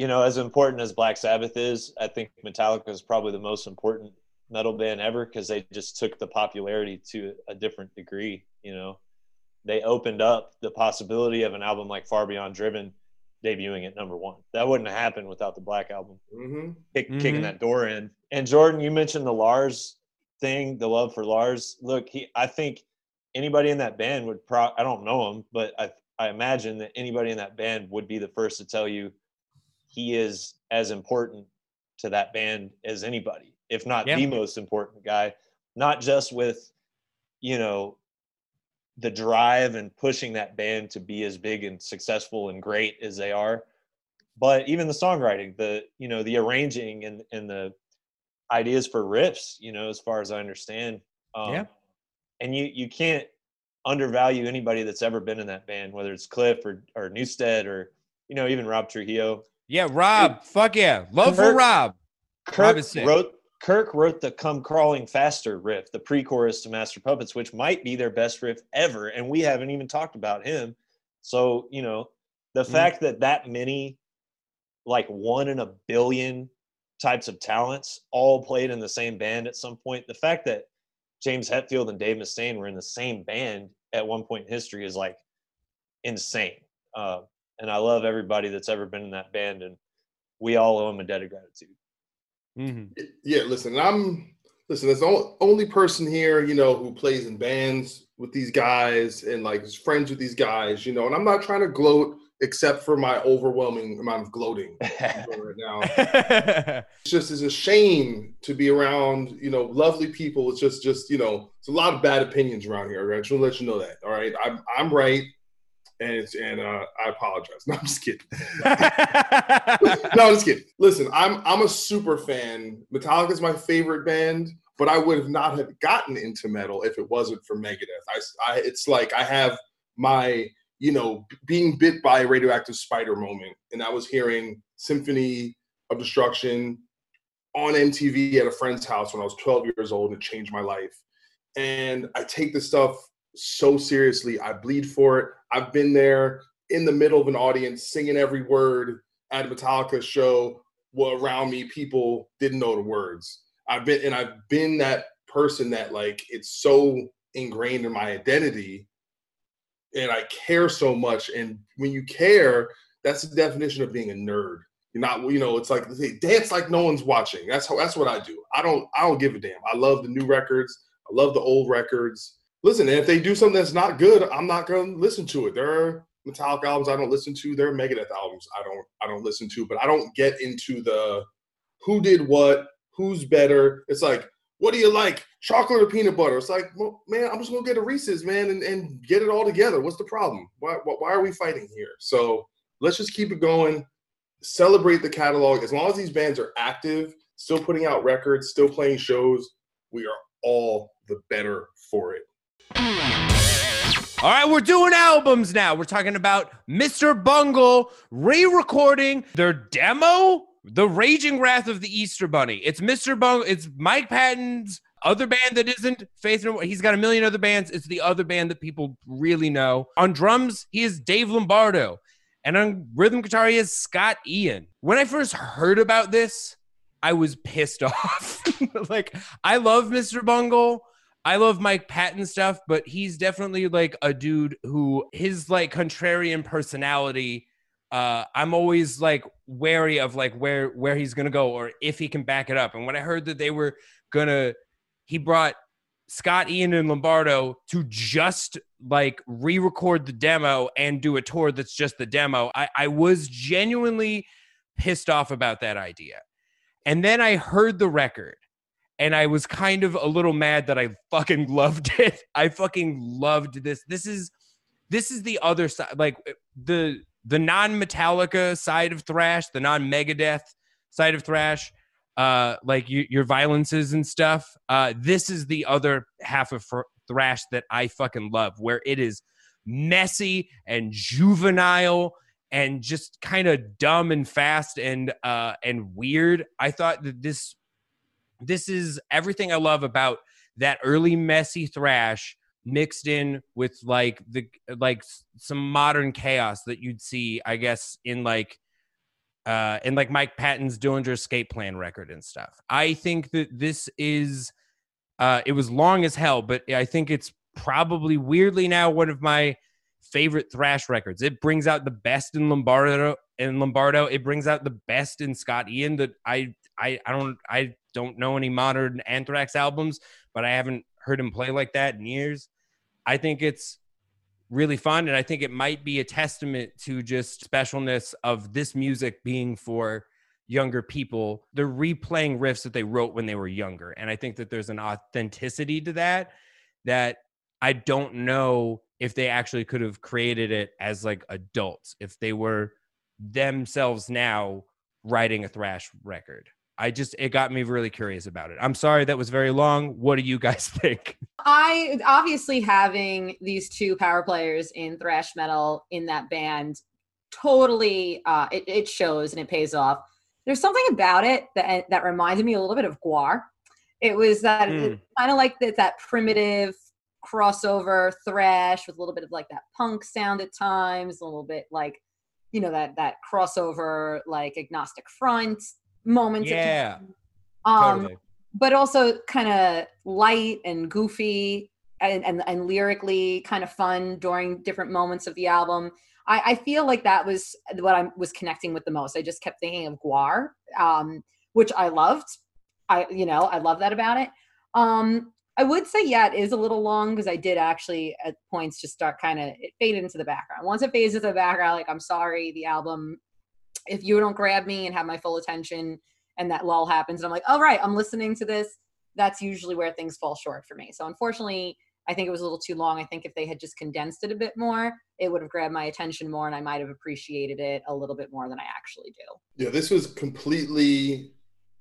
Speaker 4: you know, as important as Black Sabbath is, I think Metallica is probably the most important metal band ever because they just took the popularity to a different degree. You know, they opened up the possibility of an album like Far Beyond Driven debuting at number one. That wouldn't have happened without the Black Album
Speaker 2: Mm-hmm.
Speaker 4: kick,
Speaker 1: Mhm.
Speaker 4: kicking that door in. And Jordan, you mentioned the Lars thing, the love for Lars. Look, he, I think anybody in that band would pro. I don't know him, but I, I imagine that anybody in that band would be the first to tell you he is as important to that band as anybody, if not
Speaker 1: Yeah.
Speaker 4: the most important guy. Not just with, you know, the drive and pushing that band to be as big and successful and great as they are but even the songwriting the you know the arranging and and the ideas for riffs you know as far as i understand um,
Speaker 1: Yeah.
Speaker 4: and you you can't undervalue anybody that's ever been in that band whether it's cliff or or newsted or you know even rob trujillo
Speaker 1: Yeah, Rob. Fuck yeah. Love for Rob.
Speaker 4: Kirk wrote kirk wrote the come crawling faster riff the pre-chorus to master puppets which might be their best riff ever and we haven't even talked about him so you know the
Speaker 1: Mhm.
Speaker 4: fact that that many like one in a billion types of talents all played in the same band at some point the fact that james hetfield and dave mustaine were in the same band at one point in history is like insane uh, and i love everybody that's ever been in that band and we all owe them a debt of gratitude
Speaker 1: Mhm.
Speaker 2: Yeah, listen, I'm listen. There's the only person here, you know, who plays in bands with these guys and like is friends with these guys, you know. And I'm not trying to gloat, except for my overwhelming amount of gloating right now. It's just it's a shame to be around, you know, lovely people. It's just just you know, it's a lot of bad opinions around here. Right? I just want to let you know that. All right, I'm I'm right, and it's, and uh, I apologize. No, I'm just kidding. no, I'm just kidding. Listen, I'm I'm a super fan. Metallica is my favorite band, but I would have not have gotten into metal if it wasn't for Megadeth. I, I it's like I have my you know being bit by a radioactive spider moment, and I was hearing Symphony of Destruction on MTV at a friend's house when I was 12 years old, and it changed my life. And I take this stuff so seriously. I bleed for it. I've been there in the middle of an audience singing every word at a Metallica show well, around me, people didn't know the words. I've been and I've been that person that like it's so ingrained in my identity and I care so much. And when you care, that's the definition of being a nerd. You're not, you know, it's like dance like no one's watching. That's how that's what I do. I don't I don't give a damn. I love the new records. I love the old records. Listen, if they do something that's not good, I'm not gonna listen to it. There are Metallica albums I don't listen to. There are Megadeth albums I don't I don't listen to, but I don't get into the who did what, who's better. It's like, what do you like? Chocolate or peanut butter? It's like, well, man, I'm just gonna get a Reese's, man, and, and get it all together. What's the problem? Why why are we fighting here? So let's just keep it going. Celebrate the catalog. As long as these bands are active, still putting out records, still playing shows, we are all the better for it.
Speaker 1: All right, we're doing albums now. We're talking about Mr. Bungle re-recording their demo, The Raging Wrath of the Easter Bunny. It's Mr. Bungle, it's Mike Patton's other band that isn't Faith No More. He's got a million other bands. It's the other band that people really know. On drums, he is Dave Lombardo. And on rhythm guitar, he is Scott Ian. When I first heard about this, I was pissed off. like, I love Mr. Bungle. I love Mike Patton stuff, but he's definitely like a dude who his like contrarian personality. Uh, I'm always like wary of like where where he's gonna go or if he can back it up. And when I heard that they were gonna, he brought Scott Ian and Lombardo to just like re-record the demo and do a tour that's just the demo. I, I was genuinely pissed off about that idea. And then I heard the record and I was kind of a little mad that I fucking loved it. I fucking loved this. This is this is the other side like the the non-Metallica side of thrash, the non-Megadeth side of thrash, uh like you, your violences and stuff. Uh this is the other half of thrash that I fucking love where it is messy and juvenile and just kind of dumb and fast and uh and weird. I thought that this this is everything I love about that early messy thrash mixed in with like the like some modern chaos that you'd see, I guess, in like uh in like Mike Patton's Dillinger Escape Plan record and stuff. I think that this is uh it was long as hell, but I think it's probably weirdly now one of my favorite thrash records. It brings out the best in Lombardo in Lombardo. It brings out the best in Scott Ian that I I I don't I don't know any modern Anthrax albums, but I haven't heard him play like that in years. I think it's really fun and I think it might be a testament to just specialness of this music being for younger people. They're replaying riffs that they wrote when they were younger and I think that there's an authenticity to that that I don't know if they actually could have created it as like adults if they were themselves now writing a thrash record. I just it got me really curious about it. I'm sorry that was very long. What do you guys think?
Speaker 3: I obviously having these two power players in thrash metal in that band totally uh it, it shows and it pays off. There's something about it that that reminded me a little bit of Gwar. It was that
Speaker 1: Mm.
Speaker 3: kind of like that that primitive crossover thrash with a little bit of like that punk sound at times, a little bit like you know that that crossover like agnostic front moments.
Speaker 1: Yeah.
Speaker 3: Um,
Speaker 1: totally.
Speaker 3: but also kind of light and goofy and, and and lyrically kind of fun during different moments of the album. I, I feel like that was what I was connecting with the most. I just kept thinking of Gwar, um, which I loved. I you know I love that about it. Um, I would say yeah, it is a little long because I did actually at points just start kind of it faded into the background. Once it fades into the background, like I'm sorry, the album. If you don't grab me and have my full attention, and that lull happens and i'm like all right i'm listening to this that's usually where things fall short for me so unfortunately i think it was a little too long i think if they had just condensed it a bit more it would have grabbed my attention more and i might have appreciated it a little bit more than i actually do
Speaker 2: Yeah, this was completely.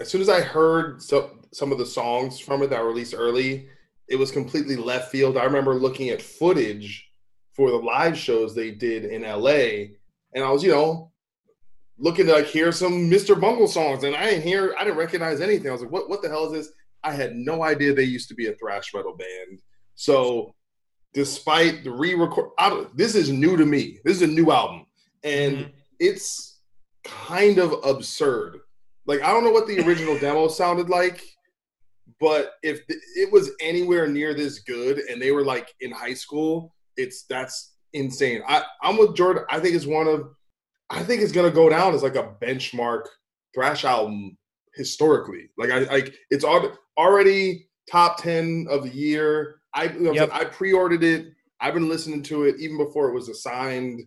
Speaker 2: As soon as I heard some some of the songs from it that were released early, it was completely left field. I remember looking at footage for the live shows they did in LA, and I was, you know, looking to like hear some Mr. Bungle songs, and I didn't hear, I didn't recognize anything. I was like, what What the hell is this? I had no idea they used to be a thrash metal band. So, despite the re-record, I, this is new to me. This is a new album, and
Speaker 1: Mhm.
Speaker 2: it's kind of absurd. Like I don't know what the original demo sounded like, but if th- it was anywhere near this good, and they were like in high school, it's that's insane. I I'm with Jordan. I think it's one of, I think it's gonna go down as like a benchmark thrash album historically. Like I like it's already top ten of the year. I
Speaker 1: Yep.
Speaker 2: I pre-ordered it. I've been listening to it even before it was assigned.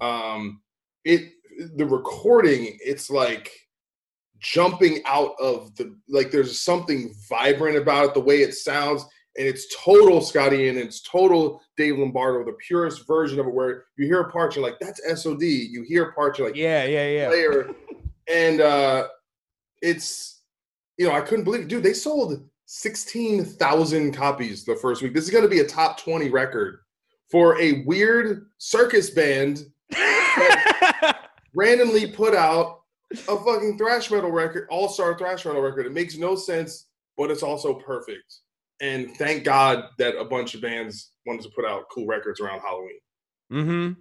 Speaker 2: Um, it the recording, it's like jumping out of the like. There's something vibrant about it, the way it sounds, and it's total Scott Ian it's total Dave Lombardo, the purest version of it. Where you hear a part, you're like, "That's SOD." You hear a part, you're like,
Speaker 1: Yeah, yeah, yeah.
Speaker 2: player. and uh it's you know, I couldn't believe it. Dude, they sold 16,000 copies the first week. This is going to be a top 20 record for a weird circus band randomly put out a fucking thrash metal record, all-star thrash metal record. It makes no sense, but it's also perfect. And thank God that a bunch of bands wanted to put out cool records around Halloween.
Speaker 1: mm-hmm.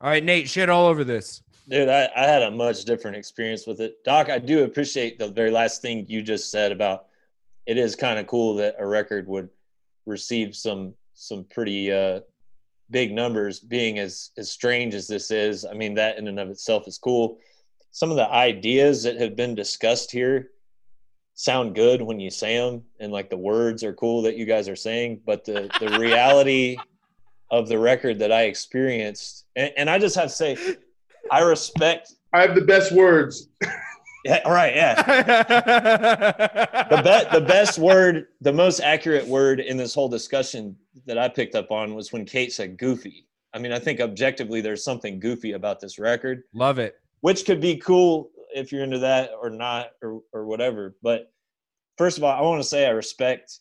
Speaker 1: All right, Nate, shit all over this.
Speaker 4: Dude, I, I had a much different experience with it. Doc, I do appreciate the very last thing you just said about it is kind of cool that a record would receive some some pretty uh, big numbers being as as strange as this is. I mean, that in and of itself is cool. Some of the ideas that have been discussed here sound good when you say them and like the words are cool that you guys are saying, but the the reality of the record that I experienced and, and I just have to say I respect
Speaker 2: I have the best words.
Speaker 4: Yeah, right. Yeah. the bet the best word, the most accurate word in this whole discussion that I picked up on was when Kate said goofy. I mean, I think objectively there's something goofy about this record,
Speaker 1: Love it.
Speaker 4: which could be cool if you're into that or not or or whatever. But first of all, I want to say I respect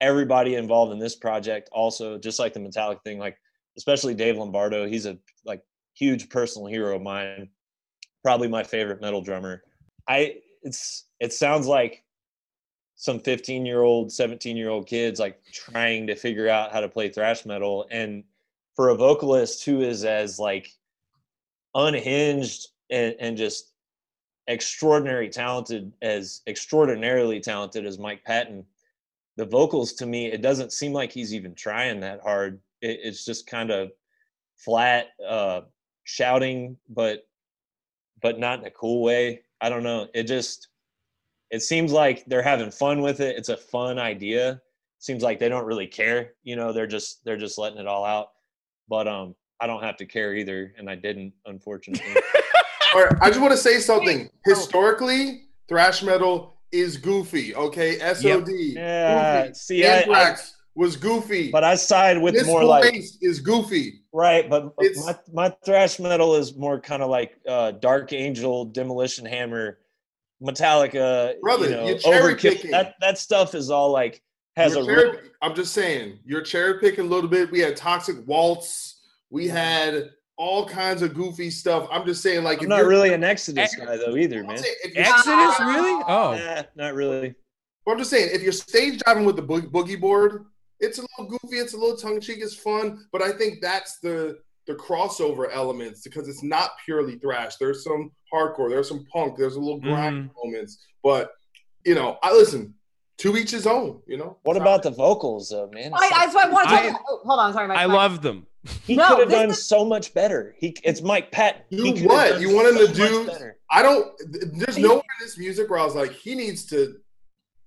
Speaker 4: everybody involved in this project also, just like the Metallic thing, like especially Dave Lombardo. He's a like huge personal hero of mine, probably my favorite metal drummer. I it's it sounds like some 15 year old 17 year old kids like trying to figure out how to play thrash metal and for a vocalist who is as like unhinged and, and just extraordinary talented as extraordinarily talented as mike patton. The vocals to me it doesn't seem like he's even trying that hard. It, it's just kind of flat uh shouting but but not in a cool way. I don't know. It just it seems like they're having fun with it. It's a fun idea. Seems like they don't really care you know they're just they're just letting it all out. But um i don't have to care either and i didn't unfortunately
Speaker 2: All right, I just want to say something. Historically, thrash metal is goofy. Okay, SOD.
Speaker 4: Yeah,
Speaker 2: goofy.
Speaker 4: see, I-
Speaker 2: Anthrax was goofy.
Speaker 4: but i side with
Speaker 2: this
Speaker 4: more like
Speaker 2: is goofy.
Speaker 4: right but but
Speaker 2: It's-
Speaker 4: my, my thrash metal is more kind of like uh dark angel demolition hammer metallica
Speaker 2: Brother,
Speaker 4: you know,
Speaker 2: you're cherry
Speaker 4: Overkill.
Speaker 2: picking.
Speaker 4: that that stuff is all like has
Speaker 2: You're
Speaker 4: a
Speaker 2: cherry-
Speaker 4: real,
Speaker 2: I'm just saying, you're cherry picking a little bit. We had Toxic Waltz. We had all kinds of goofy stuff. I'm just saying, like,
Speaker 4: i'm
Speaker 2: if
Speaker 4: not
Speaker 2: you're- not
Speaker 4: really an exodus guy though either man
Speaker 2: saying,
Speaker 1: Exodus, really? Oh,
Speaker 4: Nah, not really
Speaker 2: But I'm just saying, if you're stage diving with the bo- boogie board, it's a little goofy, it's a little tongue cheek, it's fun. But I think that's the the crossover elements because it's not purely thrash. There's some hardcore, there's some punk, there's a little mm-hmm. grind moments. But you know, I listen. To each his own. You know.
Speaker 4: what about the vocals though man
Speaker 3: I, I, that's what I want to talk
Speaker 1: I-
Speaker 3: about. Oh, hold on, sorry. Mike,
Speaker 1: I
Speaker 3: Mike.
Speaker 1: love them.
Speaker 4: He
Speaker 3: No,
Speaker 4: could have done
Speaker 3: is-
Speaker 4: so much better he it's mike pat
Speaker 2: Do
Speaker 4: he could
Speaker 2: what? You want him to
Speaker 4: so much
Speaker 2: do- I don't. th- There's nowhere in this music where I was like, he needs to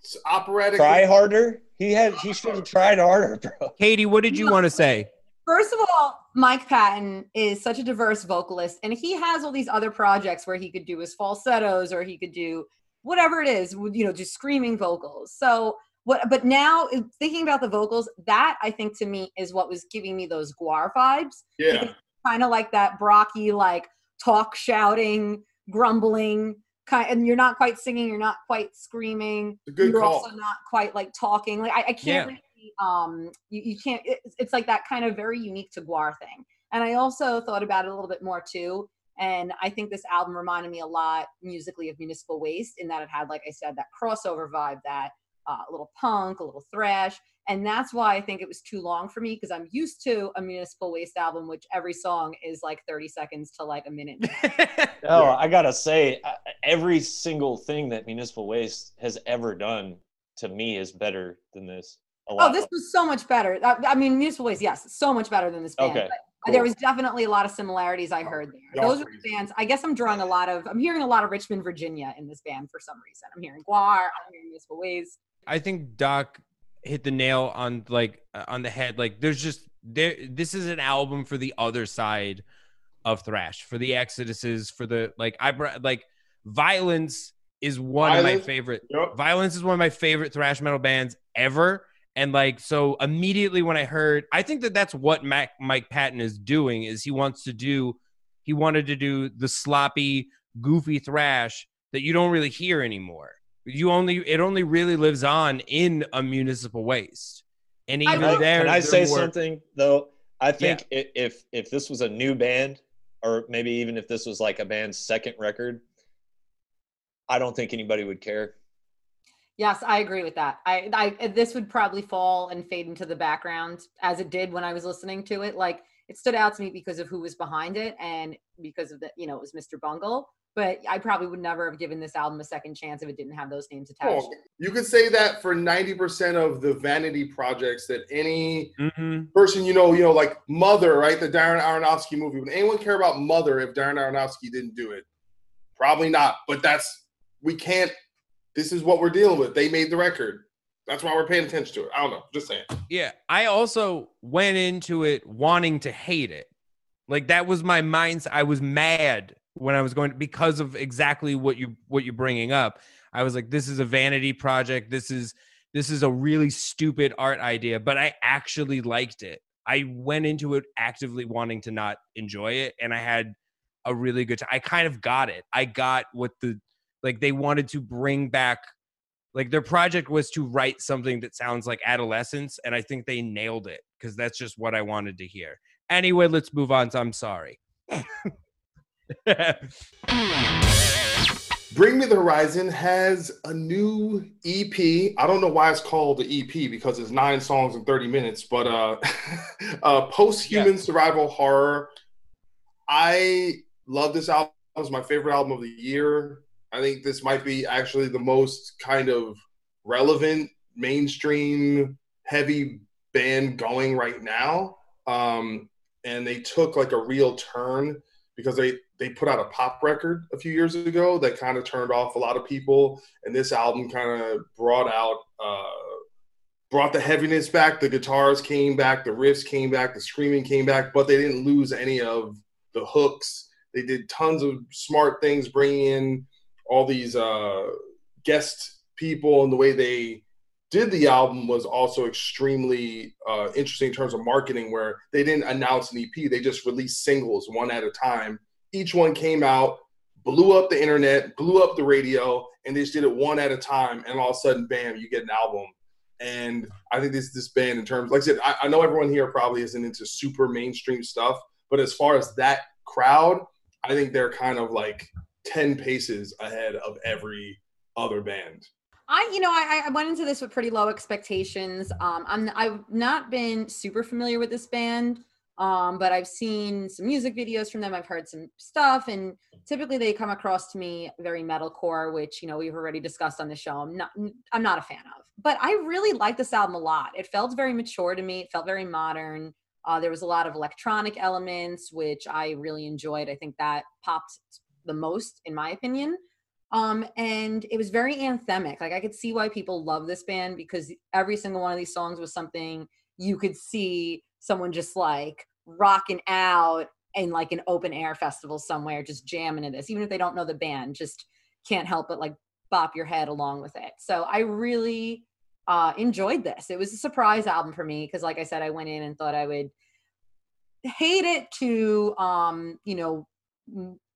Speaker 2: s- operatic.
Speaker 4: try harder he had he should have tried harder bro
Speaker 1: Katie, what did you want to say?
Speaker 3: First of all, Mike Patton is such a diverse vocalist, and he has all these other projects where he could do his falsettos or he could do whatever it is, with, you know, just screaming vocals. So what? But now thinking about the vocals, that I think to me is what was giving me those Gwar vibes.
Speaker 2: Yeah.
Speaker 3: kind of like that Brockie, like talk, shouting, grumbling, kind. And you're not quite singing, you're not quite screaming.
Speaker 2: A good
Speaker 3: you're
Speaker 2: call.
Speaker 3: also not quite like talking. Like I, I can't.
Speaker 1: Yeah.
Speaker 3: Really, um, you, you can't. It's, it's like that kind of very unique to Gwar thing. And I also thought about it a little bit more too. And I think this album reminded me a lot musically of Municipal Waste in that it had, like I said, that crossover vibe, that uh, little punk, a little thrash. And that's why I think it was too long for me because I'm used to a Municipal Waste album, which every song is like 30 seconds to like a minute.
Speaker 4: Oh,
Speaker 2: Yeah.
Speaker 4: I gotta say, every single thing that Municipal Waste has ever done to me is better than this. A
Speaker 3: Oh, this was so much better. I, I mean, Municipal Waste, yes, so much better than this band.
Speaker 4: Okay,
Speaker 3: but There was definitely a lot of similarities I heard there.
Speaker 2: y'all
Speaker 3: Those are the bands. I guess I'm drawing a lot of. I'm hearing a lot of Richmond, Virginia in this band for some reason. I'm hearing Gwar. I'm hearing Municipal Waste.
Speaker 1: I think Doc hit the nail on like uh, on the head. Like there's just there this is an album for the other side of thrash, for the exoduses, for the like I br- like violence is one of my favorite
Speaker 2: Yep.
Speaker 1: Violence is one of my favorite thrash metal bands ever. And like so immediately when I heard I think that that's what Mac, Mike Patton is doing is he wants to do he wanted to do the sloppy goofy thrash that you don't really hear anymore. You only it only really lives on in a municipal waste. And even
Speaker 3: will-
Speaker 1: there
Speaker 4: Can I say
Speaker 1: more-
Speaker 4: something though? I think i if if this was a new band, or maybe even if this was like a band's second record, I don't think anybody would care.
Speaker 3: Yes, I agree with that. I, I this would probably fall and fade into the background as it did when I was listening to it. Like it stood out to me because of who was behind it and because of the you know it was Mr. Bungle. But I probably would never have given this album a second chance if it didn't have those names attached.
Speaker 2: Oh, you could say that for 90% of the vanity projects that any
Speaker 1: Mhm.
Speaker 2: person you know, you know, like Mother, right? The Darren Aronofsky movie. Would anyone care about Mother if Darren Aronofsky didn't do it? Probably not. But that's we can't. This is what we're dealing with. They made the record. That's why we're paying attention to it. I don't know. Just saying.
Speaker 1: Yeah, I also went into it wanting to hate it. Like that was my mindset. I was mad when I was going because of exactly what you what you're bringing up. I was like, this is a vanity project. This is this is a really stupid art idea, but I actually liked it. I went into it actively wanting to not enjoy it, and I had a really good time. I kind of got it. I got what the like they wanted to bring back. Like their project was to write something that sounds like adolescence, and I think they nailed it because that's just what I wanted to hear. Anyway, let's move on. To I'm sorry.
Speaker 2: Bring Me the Horizon has a new EP. I don't know why it's called the EP because it's nine songs in 30 minutes, but uh, uh post-human yeah. survival horror. I love this album. It's my favorite album of the year. I think this might be actually the most kind of relevant mainstream heavy band going right now. Um, and they took like a real turn because they they put out a pop record a few years ago that kind of turned off a lot of people, and this album kind of brought out uh, brought the heaviness back. The guitars came back, the riffs came back, the screaming came back, but they didn't lose any of the hooks. They did tons of smart things, bringing in all these uh, guest people, and the way they did the album was also extremely uh, interesting in terms of marketing, where they didn't announce an EP; they just released singles one at a time. Each one came out, blew up the internet, blew up the radio, and they just did it one at a time. And all of a sudden, bam, you get an album. And I think this this band, in terms, like I said, I, I know everyone here probably isn't into super mainstream stuff, but as far as that crowd, I think they're kind of like ten paces ahead of every other band.
Speaker 3: I, you know, I, I went into this with pretty low expectations. Um, I'm, I've not been super familiar with this band, um, but I've seen some music videos from them. I've heard some stuff, and typically they come across to me very metalcore, which you know we've already discussed on the show. I'm not, I'm not a fan of, but I really like this album a lot. It felt very mature to me. It felt very modern. Uh, there was a lot of electronic elements, which I really enjoyed. I think that popped the most, in my opinion. Um, and it was very anthemic. Like I could see why people love this band because every single one of these songs was something you could see someone just like rocking out in like an open air festival somewhere, just jamming to this, even if they don't know the band, just can't help but like bop your head along with it. So I really uh, enjoyed this. It was a surprise album for me because, like I said, I went in and thought I would hate it to, um, you know,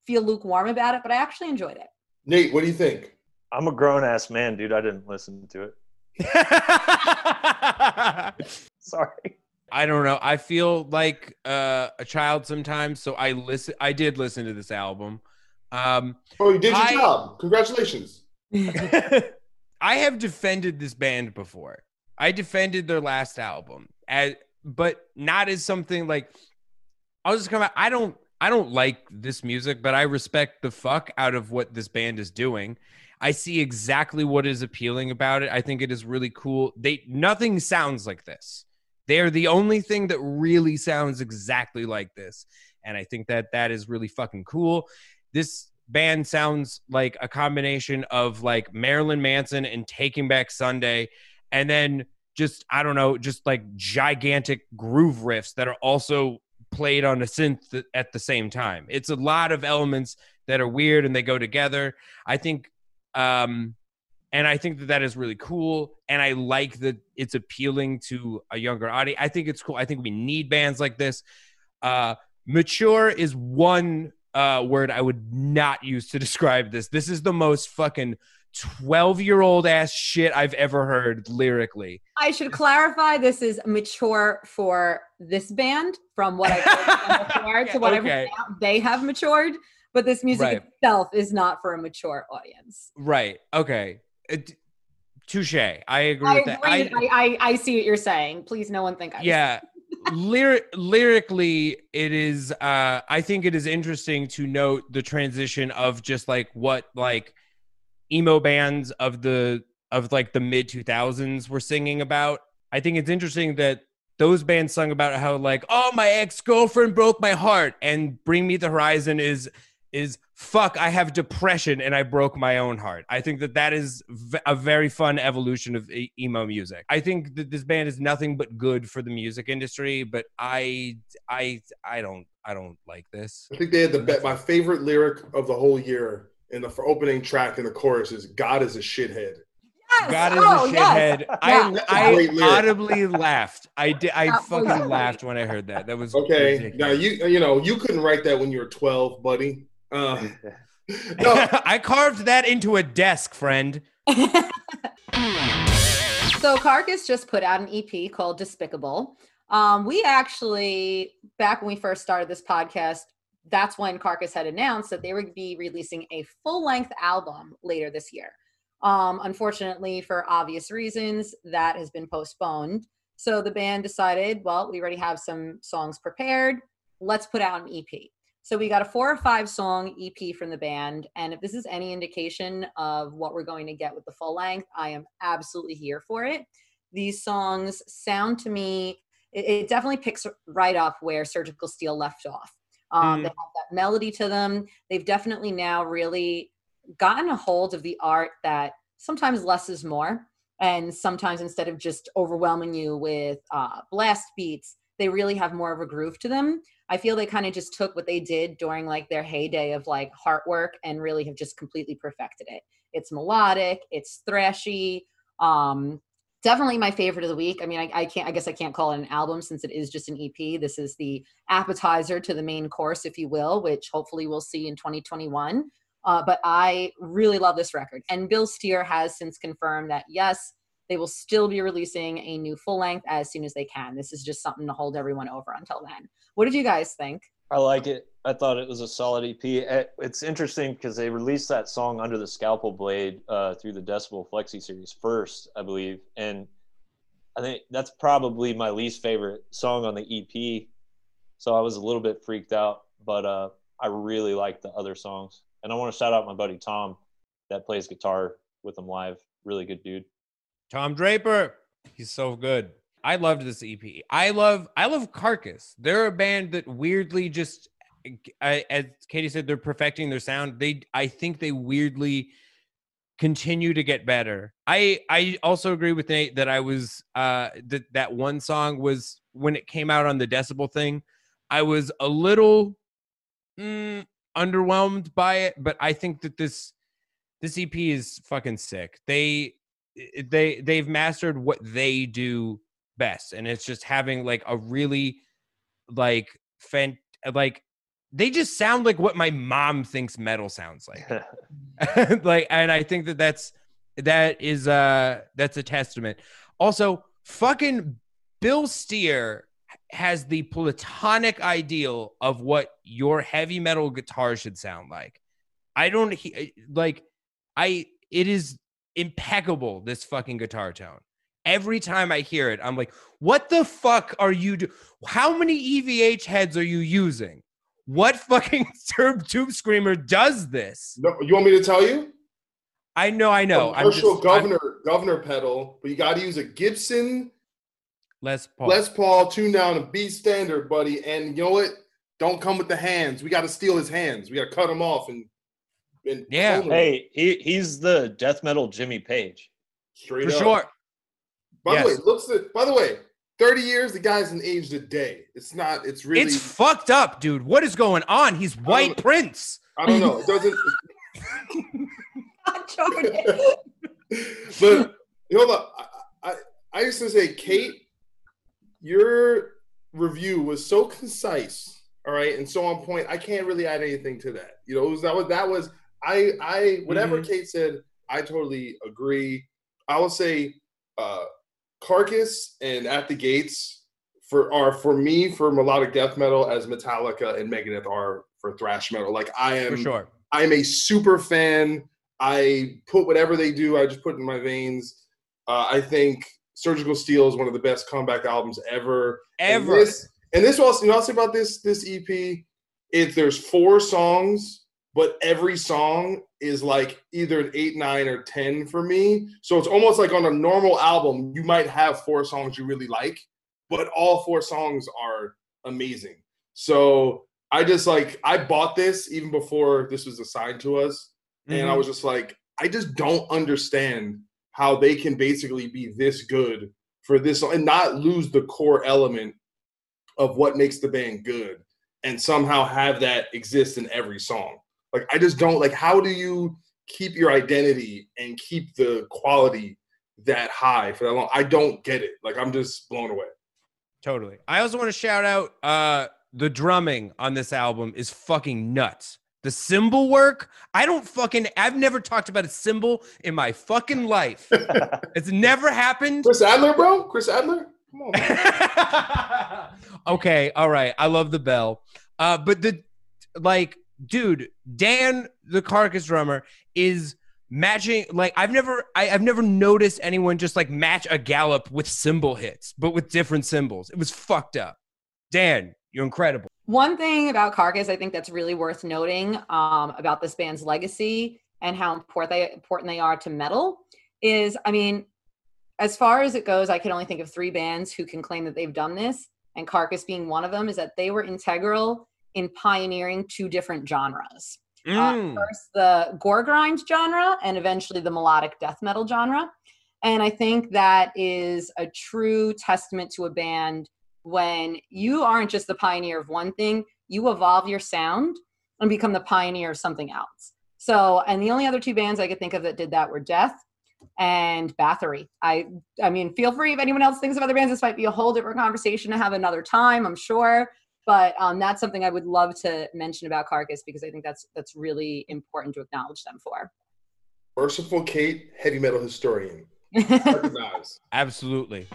Speaker 3: feel lukewarm about it, but I actually enjoyed it.
Speaker 2: Nate, what do you think?
Speaker 4: I'm a grown ass man, dude. I didn't listen to it. Sorry.
Speaker 1: I don't know. I feel like uh, a child sometimes, so I listen. I did listen to this album. Um,
Speaker 2: oh, you did your I, job. Congratulations.
Speaker 1: I have defended this band before. I defended their last album, as, but not as something like. I'll just come out. I don't. I don't like this music, but I respect the fuck out of what this band is doing. I see exactly what is appealing about it. I think it is really cool. They nothing sounds like this. They're the only thing that really sounds exactly like this. And I think that that is really fucking cool. This band sounds like a combination of like Marilyn Manson and Taking Back Sunday and then just I don't know, just like gigantic groove riffs that are also played on a synth at the same time. It's a lot of elements that are weird and they go together. I think, um, and I think that that is really cool. And I like that it's appealing to a younger audience. I think it's cool. I think we need bands like this. Uh, mature is one uh, word I would not use to describe this. This is the most fucking 12 year old ass shit I've ever heard lyrically.
Speaker 3: I should clarify this is mature for this band from what I've heard before to whatever okay. they have matured, but this music right. itself is not for a mature audience.
Speaker 1: Right. Okay. touche. I agree I with that.
Speaker 3: I, I, I, see what you're saying. Please, no one think I.
Speaker 1: Yeah. Lyric, lyrically, it is. Uh, I think it is interesting to note the transition of just like what like emo bands of the of like the mid 2000s were singing about. I think it's interesting that those bands sung about how like, oh, my ex girlfriend broke my heart, and Bring Me the Horizon is is fuck i have depression and i broke my own heart. I think that that is v- a very fun evolution of e- emo music. I think that this band is nothing but good for the music industry but i i i don't i don't like this.
Speaker 2: I think they had the be- my favorite lyric of the whole year in the f- opening track in the chorus is "God is a shithead."
Speaker 3: Yes!
Speaker 1: God is
Speaker 3: oh,
Speaker 1: a shithead.
Speaker 3: Yeah.
Speaker 1: I,
Speaker 2: Great
Speaker 1: I audibly laughed. I did. I
Speaker 3: That
Speaker 1: fucking
Speaker 3: great.
Speaker 1: laughed when I heard that. That was
Speaker 2: Okay,
Speaker 1: ridiculous.
Speaker 2: now you you know you couldn't write that when you were twelve, buddy. Uh, no,
Speaker 1: I carved that into a desk, friend.
Speaker 3: so Carcass just put out an EP called Despicable. Um, we actually, back when we first started this podcast, that's when Carcass had announced that they would be releasing a full length album later this year. Um, unfortunately, for obvious reasons, that has been postponed. So the band decided, well, we already have some songs prepared. Let's put out an EP. So we got a four or five song EP from the band. And if this is any indication of what we're going to get with the full length, I am absolutely here for it. These songs sound to me, it, it definitely picks right up where Surgical Steel left off. Um,
Speaker 1: Mm.
Speaker 3: They have that melody to them. They've definitely now really gotten a hold of the art that sometimes less is more. And sometimes instead of just overwhelming you with uh, blast beats, they really have more of a groove to them. I feel they kind of just took what they did during like their heyday of like Heartwork and really have just completely perfected it. It's melodic, it's thrashy. Um, definitely my favorite of the week. I mean, I, I can't, I guess I can't call it an album since it is just an EP. This is the appetizer to the main course, if you will, which hopefully we'll see in 2021. Uh, but I really love this record. And Bill Steer has since confirmed that yes, they will still be releasing a new full length as soon as they can. This is just something to hold everyone over until then. What did you guys think?
Speaker 4: I like it. I thought it was a solid EP. It's interesting because they released that song under the Scalpel Blade uh, through the Decibel Flexi series first, I believe, and I think that's probably my least favorite song on the EP. So I was a little bit freaked out, but uh, I really like the other songs. And I want to shout out my buddy Tom that plays guitar with them live. Really good dude.
Speaker 1: Tom Draper. He's so good. I loved this EP. I love I love Carcass. They're a band that weirdly just I, as Katie said they're perfecting their sound. They I think they weirdly continue to get better. I I also agree with Nate that I was uh that that one song was when it came out on the decibel thing, I was a little mm, underwhelmed by it, but I think that this this EP is fucking sick. They they they've mastered what they do best and it's just having like a really like fan like they just sound like what my mom thinks metal sounds like. Like and i think that that's that is uh that's a testament. Also fucking bill steer has the platonic ideal of what your heavy metal guitar should sound like. I don't he- like i it is impeccable this fucking guitar tone every time i hear it i'm like what the fuck are you do how many evh heads are you using what fucking tube, tube screamer does this
Speaker 2: no, you want me to tell you?
Speaker 1: i know i know i'm
Speaker 2: Commercial
Speaker 1: just I'm-
Speaker 2: governor governor pedal, but you got to use a Gibson
Speaker 1: les paul
Speaker 2: Les Paul tune down and B standard, buddy. And you know what? Don't come with the hands. We got to steal his hands. We got to cut him off and and
Speaker 1: Yeah.
Speaker 4: hey, he, he's the death metal Jimmy Page.
Speaker 2: straight
Speaker 1: for
Speaker 2: up.
Speaker 1: sure
Speaker 2: By the way, looks at, by the way, 30 years, the guy hasn't aged a day. It's not, it's really
Speaker 1: it's fucked up dude what is going on he's white prince
Speaker 2: I don't know. It doesn't
Speaker 3: God, Jordan.
Speaker 2: but you know what? I, I, I used to say, Kate, your review was so concise, all right, and so on point. I can't really add anything to that. You know, it was, that was that was I I whatever Kate said, I totally agree. I will say, uh, Carcass and At the Gates for are for me for melodic death metal as Metallica and Megadeth are for thrash metal. Like I am
Speaker 1: for sure
Speaker 2: I'm a super fan. I put whatever they do, I just put in my veins. Uh, I think Surgical Steel is one of the best comeback albums ever. And
Speaker 1: ever
Speaker 2: this, and this also, you know, I'll say about this this EP. It there's four songs, but every song is like either an eight, nine, or ten for me. So it's almost like on a normal album, you might have four songs you really like, but all four songs are amazing. So I just like I bought this even before this was assigned to us, and I
Speaker 1: Mhm.
Speaker 2: was just like, I just don't understand how they can basically be this good for this and not lose the core element of what makes the band good, and somehow have that exist in every song. Like I just don't like. How do you keep your identity and keep the quality that high for that long? I don't get it. Like I'm just blown away.
Speaker 1: Totally. I also want to shout out uh the drumming on this album is fucking nuts. The cymbal work, I don't fucking I've never talked about a cymbal in my fucking life. it's never happened.
Speaker 2: Chris Adler, bro. Chris Adler. Come on.
Speaker 1: Okay, all right. I love the bell. Uh but the like dude, Dan the carcass drummer is matching like I've never I, I've never noticed anyone just like match a gallop with cymbal hits, but with different cymbals. It was fucked up. Dan, you're incredible.
Speaker 3: One thing about Carcass, I think that's really worth noting um, about this band's legacy and how important they, important they are to metal is, I mean, as far as it goes, I can only think of three bands who can claim that they've done this, and Carcass being one of them, is that they were integral in pioneering two different genres. Uh,
Speaker 1: Mm.
Speaker 3: first, the gore grind genre, and eventually the melodic death metal genre. And I think that is a true testament to a band when you aren't just the pioneer of one thing, you evolve your sound and become the pioneer of something else. So, and the only other two bands I could think of that did that were Death and Bathory. I I mean, feel free if anyone else thinks of other bands. This might be a whole different conversation to have another time, I'm sure. But um, that's something I would love to mention about Carcass because I think that's that's really important to acknowledge them for.
Speaker 2: Merciful Kate, heavy metal historian.
Speaker 1: Absolutely.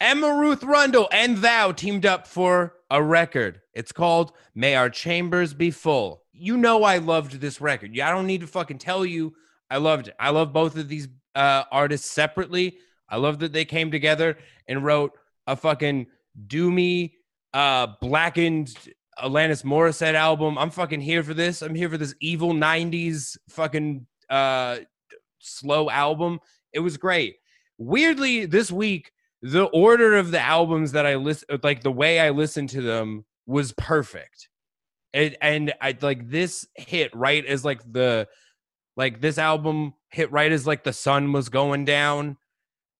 Speaker 1: Emma Ruth Rundle and Thou teamed up for a record. It's called May Our Chambers Be Full. You know I loved this record. Yeah, I don't need to fucking tell you I loved it. I love both of these uh, artists separately. I love that they came together and wrote a fucking doomy, uh, blackened Alanis Morissette album. I'm fucking here for this. I'm here for this evil 90s fucking uh, slow album. It was great. Weirdly, this week, the order of the albums that I listen, like the way I listened to them, was perfect. And and I like this hit right as like the like this album hit right as like the sun was going down,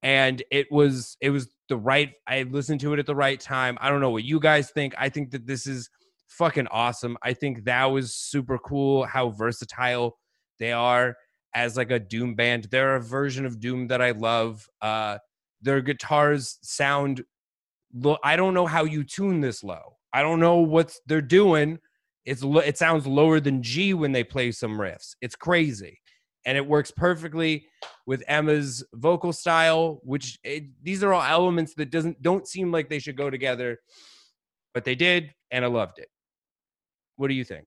Speaker 1: and it was it was the right. I listened to it at the right time. I don't know what you guys think. I think that this is fucking awesome. I think that was super cool. How versatile they are as like a doom band. They're a version of doom that I love. Uh, their guitars sound. I don't know how you tune this low. I don't know what they're doing. It's it sounds lower than G when they play some riffs. It's crazy, and it works perfectly with Emma's vocal style. Which it, these are all elements that doesn't don't seem like they should go together, but they did, and I loved it. What do you think?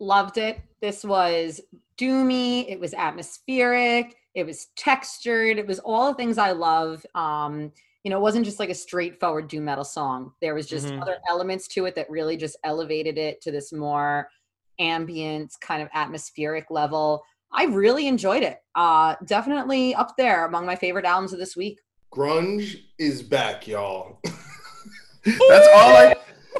Speaker 3: loved it. This was doomy. It was atmospheric. It was textured. It was all the things I love. Um, you know, it wasn't just like a straightforward doom metal song. There was just
Speaker 1: Mhm.
Speaker 3: other elements to it that really just elevated it to this more ambient kind of atmospheric level. I really enjoyed it. Uh, definitely up there among my favorite albums of this week.
Speaker 2: Grunge is back, y'all. that's all I.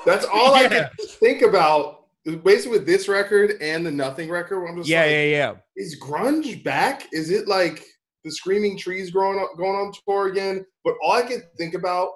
Speaker 2: That's all I can think about. Basically, with this record and the Nothing record, I'm just
Speaker 1: Yeah,
Speaker 2: like,
Speaker 1: yeah, yeah.
Speaker 2: is grunge back? Is it like the Screaming Trees growing up, going on tour again? But all I can think about,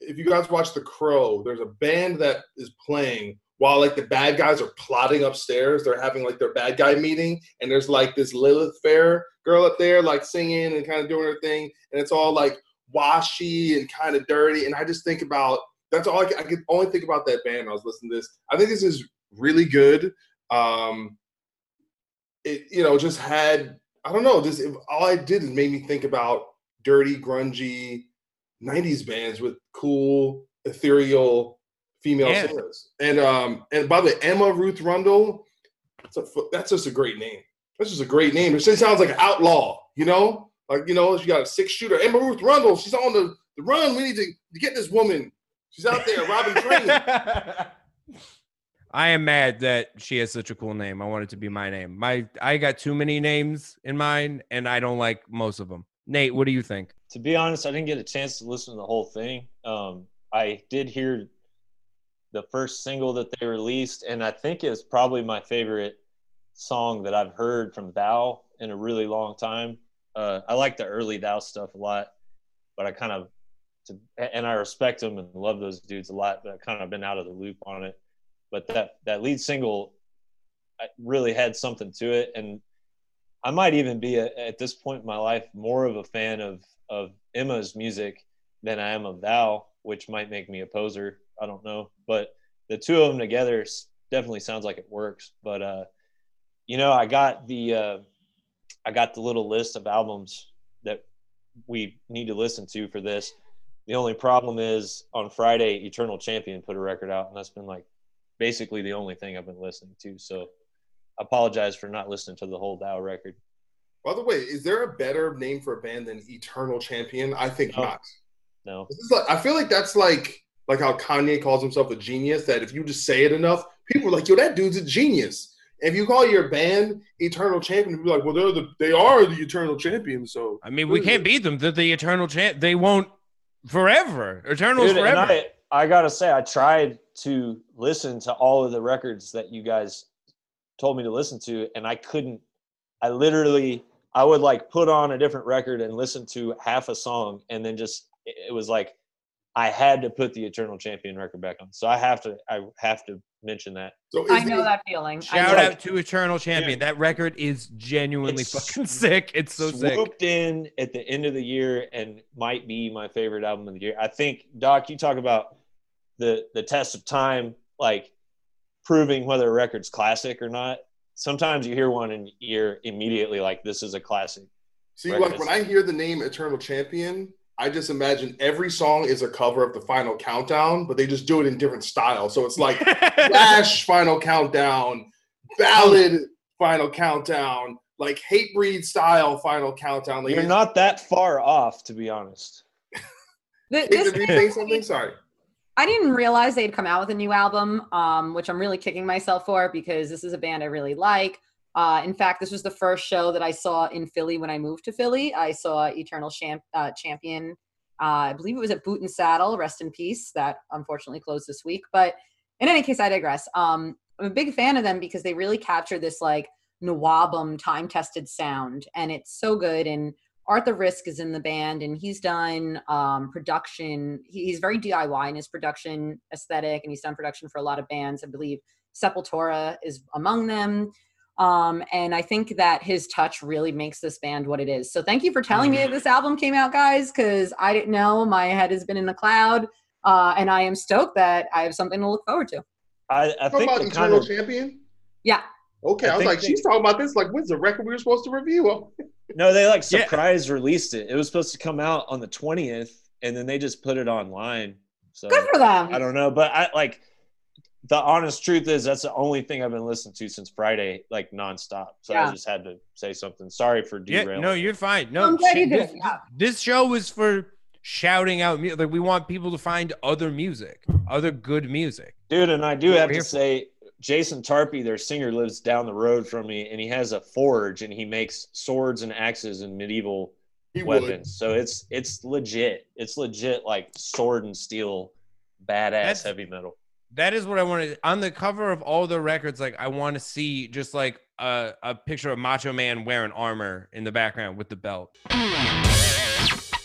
Speaker 2: if you guys watch The Crow, there's a band that is playing while like the bad guys are plotting upstairs. They're having like their bad guy meeting, and there's like this Lilith Fair girl up there like singing and kind of doing her thing, and it's all like washy and kind of dirty. And I just think about that's all I I could only think about that band. I was listening to this. I think this is really good. Um, it you know just had I don't know just all I did is made me think about dirty grungy 90s bands with cool ethereal female
Speaker 1: Yeah.
Speaker 2: singers and um and by the way Emma Ruth Rundle that's, a, that's just a great name that's just a great name it sounds like an outlaw you know like you know she got a six shooter Emma Ruth Rundle she's on the, the run we need to, to get this woman she's out there robbing trains
Speaker 1: I am mad that she has such a cool name. I want it to be my name. My I got too many names in mine, and I don't like most of them. Nate, what do you think?
Speaker 4: To be honest, I didn't get a chance to listen to the whole thing. Um, I did hear the first single that they released, and I think is probably my favorite song that I've heard from Thou in a really long time. Uh, I like the early Thou stuff a lot, but I kind of, to, and I respect them and love those dudes a lot, but I've kind of been out of the loop on it. But that that lead single really had something to it, and I might even be a, at this point in my life more of a fan of of Emma's music than I am of Thou, which might make me a poser. I don't know, but the two of them together definitely sounds like it works. But uh, you know, I got the uh, I got the little list of albums that we need to listen to for this. The only problem is on Friday, Eternal Champion put a record out, and that's been like basically the only thing I've been listening to. So I apologize for not listening to the whole Thou record.
Speaker 2: By the way, is there a better name for a band than Eternal Champion? I think
Speaker 4: no.
Speaker 2: not.
Speaker 4: No.
Speaker 2: Like, I feel like that's like like how Kanye calls himself a genius. That if you just say it enough, people are like, "Yo, that dude's a genius." If you call your band Eternal Champion, people are like, "Well, they're the they are the Eternal Champions." So
Speaker 1: I mean, we can't beat them. They're the Eternal Champ. They won't forever. Eternals
Speaker 4: Dude,
Speaker 1: forever.
Speaker 4: I, I gotta say, I tried to listen to all of the records that you guys told me to listen to, and I couldn't. I literally, I would like put on a different record and listen to half a song, and then just it was like I had to put the Eternal Champion record back on. So I have to, I have to mention that.
Speaker 2: So
Speaker 3: I know that feeling.
Speaker 1: Shout out to Eternal Champion. Yeah. That record is genuinely it's fucking sick. It's so
Speaker 4: swooped
Speaker 1: sick.
Speaker 4: Swooped in at the end of the year and might be my favorite album of the year. I think Doc, you talk about the the test of time, like proving whether a record's classic or not. Sometimes you hear one and you're immediately like, "This is a classic."
Speaker 2: See, record. like when I hear the name Eternal Champion, I just imagine every song is a cover of the Final Countdown, but they just do it in different styles. So it's like Flash Final Countdown, Ballad Final Countdown, like Hatebreed style Final Countdown. Like
Speaker 4: You're not that far off, to be honest.
Speaker 3: this,
Speaker 2: Did you say something? Sorry.
Speaker 3: I didn't realize they'd come out with a new album, um, which I'm really kicking myself for because this is a band I really like. Uh, in fact, this was the first show that I saw in Philly when I moved to Philly. I saw Eternal Champ- uh, Champion. Uh, I believe it was at Boot and Saddle. Rest in peace. That unfortunately closed this week. But in any case, I digress. Um, I'm a big fan of them because they really capture this like Nawabum time tested sound, and it's so good. And Arthur Rizk is in the band, and he's done um, production. He's very DIY in his production aesthetic, and he's done production for a lot of bands. I believe Sepultura is among them. Um, and I think that his touch really makes this band what it is. So thank you for telling me that mm-hmm. this album came out, guys, because I didn't know. My head has been in the cloud, uh, and I am stoked that I have something to look forward to.
Speaker 4: I, I think
Speaker 2: about Eternal of, Champion.
Speaker 3: Yeah.
Speaker 2: Okay, I, I was like, they, she's talking about this. Like, when's the record we were supposed to review?
Speaker 4: no, they like surprise yeah. released it. It was supposed to come out on the twentieth, and then they just put it online. So
Speaker 3: good for them.
Speaker 4: I don't know, but I like the honest truth is that's the only thing I've been listening to since Friday, like nonstop. So yeah. I just had to say something. Sorry for derailing.
Speaker 1: Yeah, no, you're fine. No, shit, this, yeah. this show is for shouting out music. Like we want people to find other music, other good music.
Speaker 4: Dude, and I do have to say, Jason Tarpey, their singer, lives down the road from me, and he has a forge, and he makes swords and axes and medieval he weapons. Would. So it's it's legit. It's legit, like sword and steel, badass That's, heavy metal
Speaker 1: that is what I wanted on the cover of all the records. Like, I want to see just like a, a picture of Macho Man wearing armor in the background with the belt.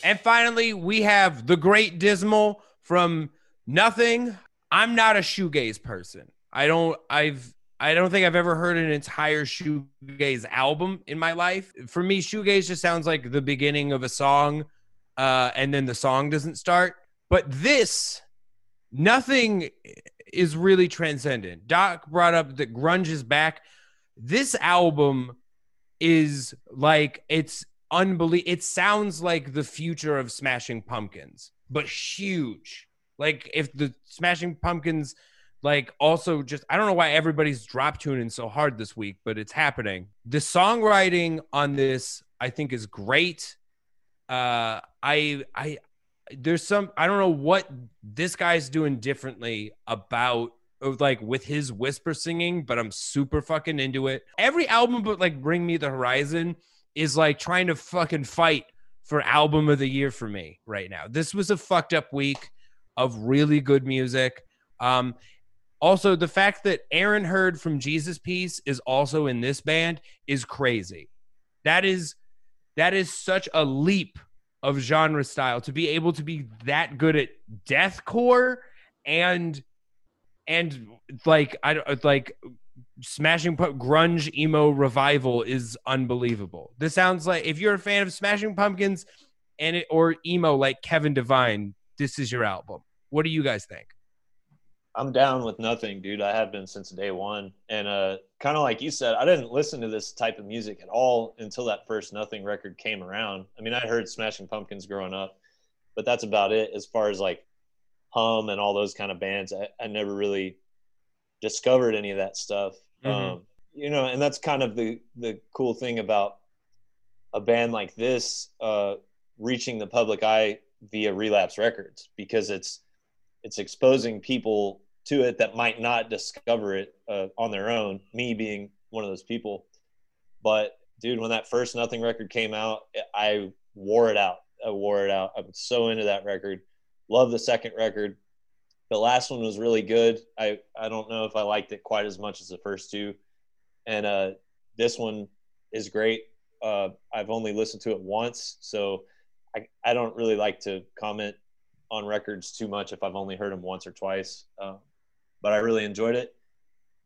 Speaker 1: And finally, we have the Great Dismal from Nothing. I'm not a shoegaze person. I don't. I've. I don't think I've ever heard an entire shoegaze album in my life. For me, shoegaze just sounds like the beginning of a song, uh, and then the song doesn't start. But this, nothing is really transcendent. Doc brought up that grunge is back. This album is like it's unbelievable. It sounds like the future of Smashing Pumpkins, but huge. Like if the Smashing Pumpkins, like also just I don't know why everybody's drop tuning so hard this week, but it's happening. The songwriting on this I think is great. Uh, I I there's some I don't know what this guy's doing differently about like with his whisper singing, but I'm super fucking into it. Every album but like Bring Me the Horizon is like trying to fucking fight for album of the year for me right now. This was a fucked up week of really good music. Um Also, the fact that Aaron Heard from Jesus Piece is also in this band is crazy. That is that is such a leap of genre style to be able to be that good at deathcore and and like I don't like Smashing Pu- grunge emo revival is unbelievable. This sounds like if you're a fan of Smashing Pumpkins and it, or emo like Kevin Devine, this is your album. What do you guys think?
Speaker 4: I'm down with nothing, dude. I have been since day one. And uh, kind of like you said, I didn't listen to this type of music at all until that first Nothing record came around. I mean, I heard Smashing Pumpkins growing up, but that's about it as far as like Hum and all those kind of bands. I, I never really discovered any of that stuff.
Speaker 1: Mhm.
Speaker 4: Um, you know, and that's kind of the the cool thing about a band like this uh, reaching the public eye via Relapse Records because it's it's exposing people to it that might not discover it uh, on their own. Me being one of those people, but dude, when that first Nothing record came out, I wore it out. I wore it out. I'm so into that record. Love the second record. The last one was really good. I I don't know if I liked it quite as much as the first two, and uh, this one is great. Uh, I've only listened to it once, so I I don't really like to comment on records too much if I've only heard them once or twice. Uh, but I really enjoyed it.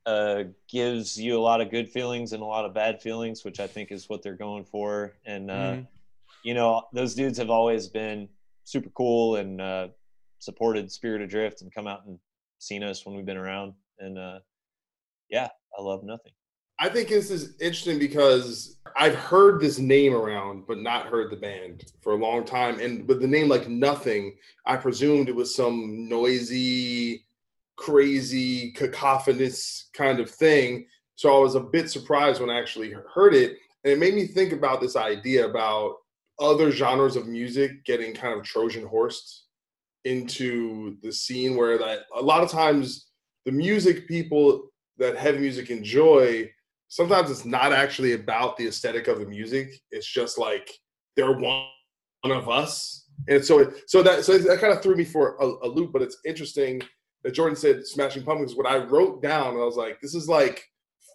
Speaker 4: Uh, gives you a lot of good feelings and a lot of bad feelings, which I think is what they're going for. And uh,
Speaker 1: Mhm.
Speaker 4: you know, those dudes have always been super cool and uh, supported Spirit Adrift and come out and seen us when we've been around. And uh, yeah, I love nothing.
Speaker 2: I think this is interesting because I've heard this name around, but not heard the band for a long time. And with the name like Nothing, I presumed it was some noisy, crazy, cacophonous kind of thing. So I was a bit surprised when I actually heard it. And it made me think about this idea about other genres of music getting kind of Trojan horsed into the scene where that a lot of times the music people that heavy music enjoy sometimes it's not actually about the aesthetic of the music it's just like they're one, of us and so so that so that kind of threw me for a, a loop but it's interesting that jordan said smashing pumpkins what i wrote down i was like this is like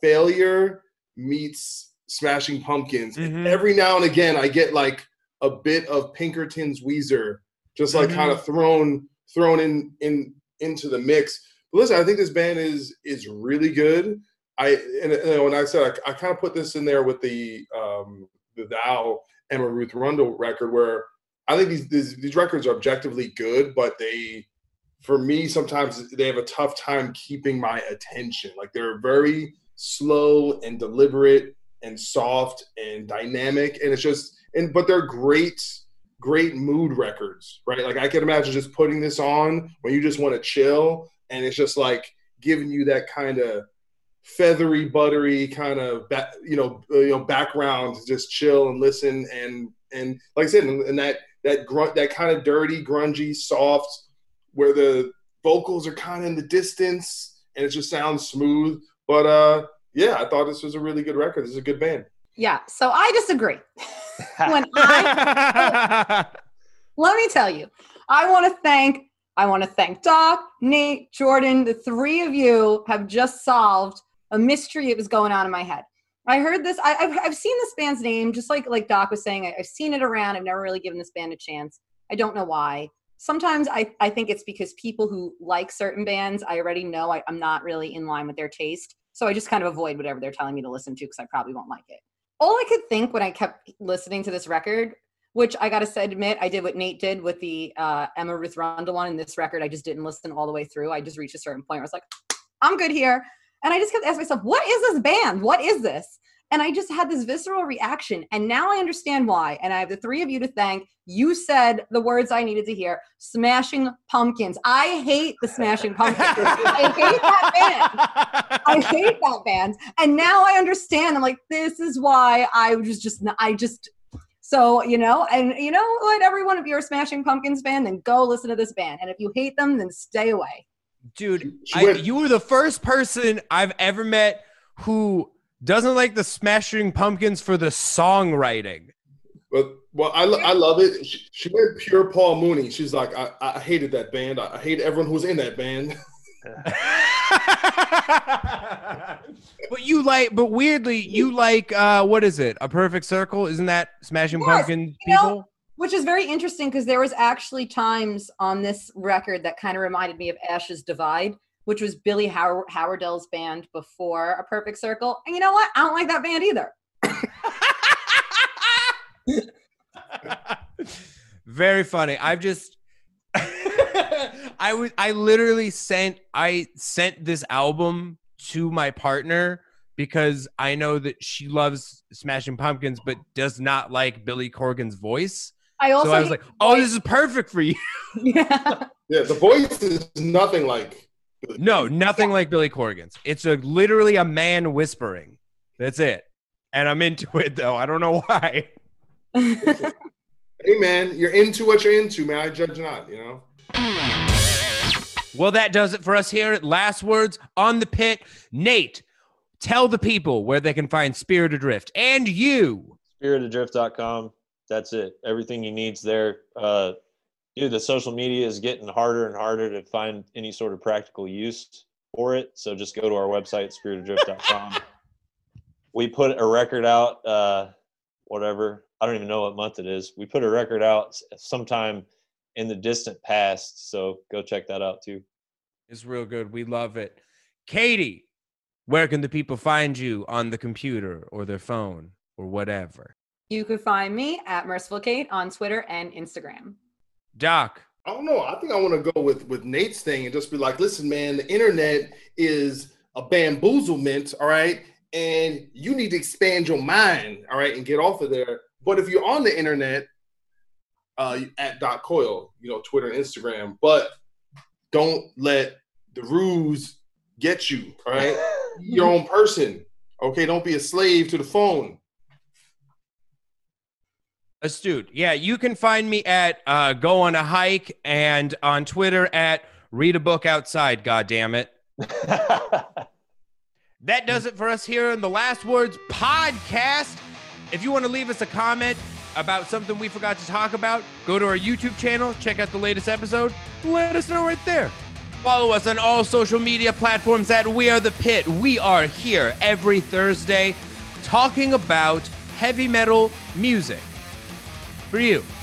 Speaker 2: failure meets smashing pumpkins And
Speaker 1: Mhm.
Speaker 2: every now and again i get like a bit of pinkerton's weezer just like
Speaker 1: Mhm.
Speaker 2: kind of thrown thrown in in into the mix but listen i think this band is is really good I and, know, when I said I, I kind of put this in there with the um, the Thou Emma Ruth Rundle record, where I think these, these these records are objectively good, but they, for me, sometimes they have a tough time keeping my attention. Like they're very slow and deliberate and soft and dynamic, and it's just and but they're great great mood records, right? Like I can imagine just putting this on when you just want to chill, and it's just like giving you that kind of feathery, buttery kind of you know uh, you know background to just chill and listen and and like I said, and, and that that grunt that kind of dirty, grungy, soft, where the vocals are kind of in the distance and it just sounds smooth. But uh, yeah, I thought this was a really good record. This is a good band.
Speaker 3: Yeah. So I disagree. when I let me tell you, I want to thank I want to thank Doc, Nate, Jordan. The three of you have just solved a mystery that was going on in my head. I heard this. I, have I've seen this band's name, just like like Doc was saying. I, I've seen it around. I've never really given this band a chance. I don't know why. Sometimes I, I think it's because people who like certain bands, I already know I, I'm not really in line with their taste. So I just kind of avoid whatever they're telling me to listen to because I probably won't like it. All I could think when I kept listening to this record which I gotta say, admit, I did what Nate did with the uh, Emma Ruth Rundle one. In this record, I just didn't listen all the way through. I just reached a certain point where I was like, I'm good here. And I just kept asking myself, what is this band? What is this? And I just had this visceral reaction. And now I understand why. And I have the three of you to thank. You said the words I needed to hear Smashing Pumpkins. I hate the Smashing Pumpkins. I hate that band. I hate that band. And now I understand. I'm like, this is why I was just, I just, so, you know, and you know what, everyone, if you're a Smashing Pumpkins fan, then go listen to this band. And if you hate them, then stay away.
Speaker 1: Dude, I, you were the first person I've ever met who doesn't like the Smashing Pumpkins for the songwriting.
Speaker 2: But well, I, lo- I love it. She, she went pure Paul Mooney. She's like, I, I hated that band. I, I hate everyone who was in that band.
Speaker 1: but you like, but weirdly, you like, uh, what is it? A perfect circle? Isn't that Smashing
Speaker 3: Yes,
Speaker 1: Pumpkin
Speaker 3: you know-
Speaker 1: people?
Speaker 3: Which is very interesting because there was actually times on this record that kind of reminded me of Ashes Divide, which was Billy How- Howerdel's band before A Perfect Circle. And you know what? I don't like that band either.
Speaker 1: Very funny. I've just I was I literally sent I sent this album to my partner because I know that she loves Smashing Pumpkins but does not like Billy Corgan's voice.
Speaker 3: I also
Speaker 1: so I was like, "Oh,
Speaker 3: voice.
Speaker 1: this is perfect for you."
Speaker 3: yeah.
Speaker 2: Yeah, the voice is nothing like.
Speaker 1: No, nothing like Billy Corgan's. It's a literally a man whispering. That's it. And I'm into it though. I don't know why.
Speaker 2: Hey man, you're into what you're into, man. I judge not. You know.
Speaker 1: Well, that does it for us here at Last Words on the Pit. Nate, tell the people where they can find Spirit Adrift and you.
Speaker 4: spiritadrift.com. That's it. Everything you need's there. Uh, dude, the social media is getting harder and harder to find any sort of practical use for it. So just go to our website, spiritadrift.com. we put a record out, uh, whatever. I don't even know what month it is. We put a record out sometime in the distant past. So go check that out too.
Speaker 1: It's real good. We love it. Katie, where can the people find you on the computer or their phone or whatever?
Speaker 3: You can find me at Merciful Kate on Twitter and Instagram.
Speaker 1: Doc,
Speaker 2: I don't know. I think I want to go with with Nate's thing and just be like, listen, man, the internet is a bamboozlement, all right, and you need to expand your mind, all right, and get off of there. But if you're on the internet, uh, at Doc Coyle, you know, Twitter and Instagram, but don't let the ruse get you, all right. Your own person, okay. Don't be a slave to the phone.
Speaker 1: Astute. Yeah, you can find me at uh, Go on a Hike and on Twitter at Read a Book Outside, God damn it. That does it for us here in the Last Words podcast. If you want to leave us a comment about something we forgot to talk about, go to our YouTube channel, check out the latest episode, let us know right there. Follow us on all social media platforms at We Are the Pit. We are here every Thursday talking about heavy metal music for you.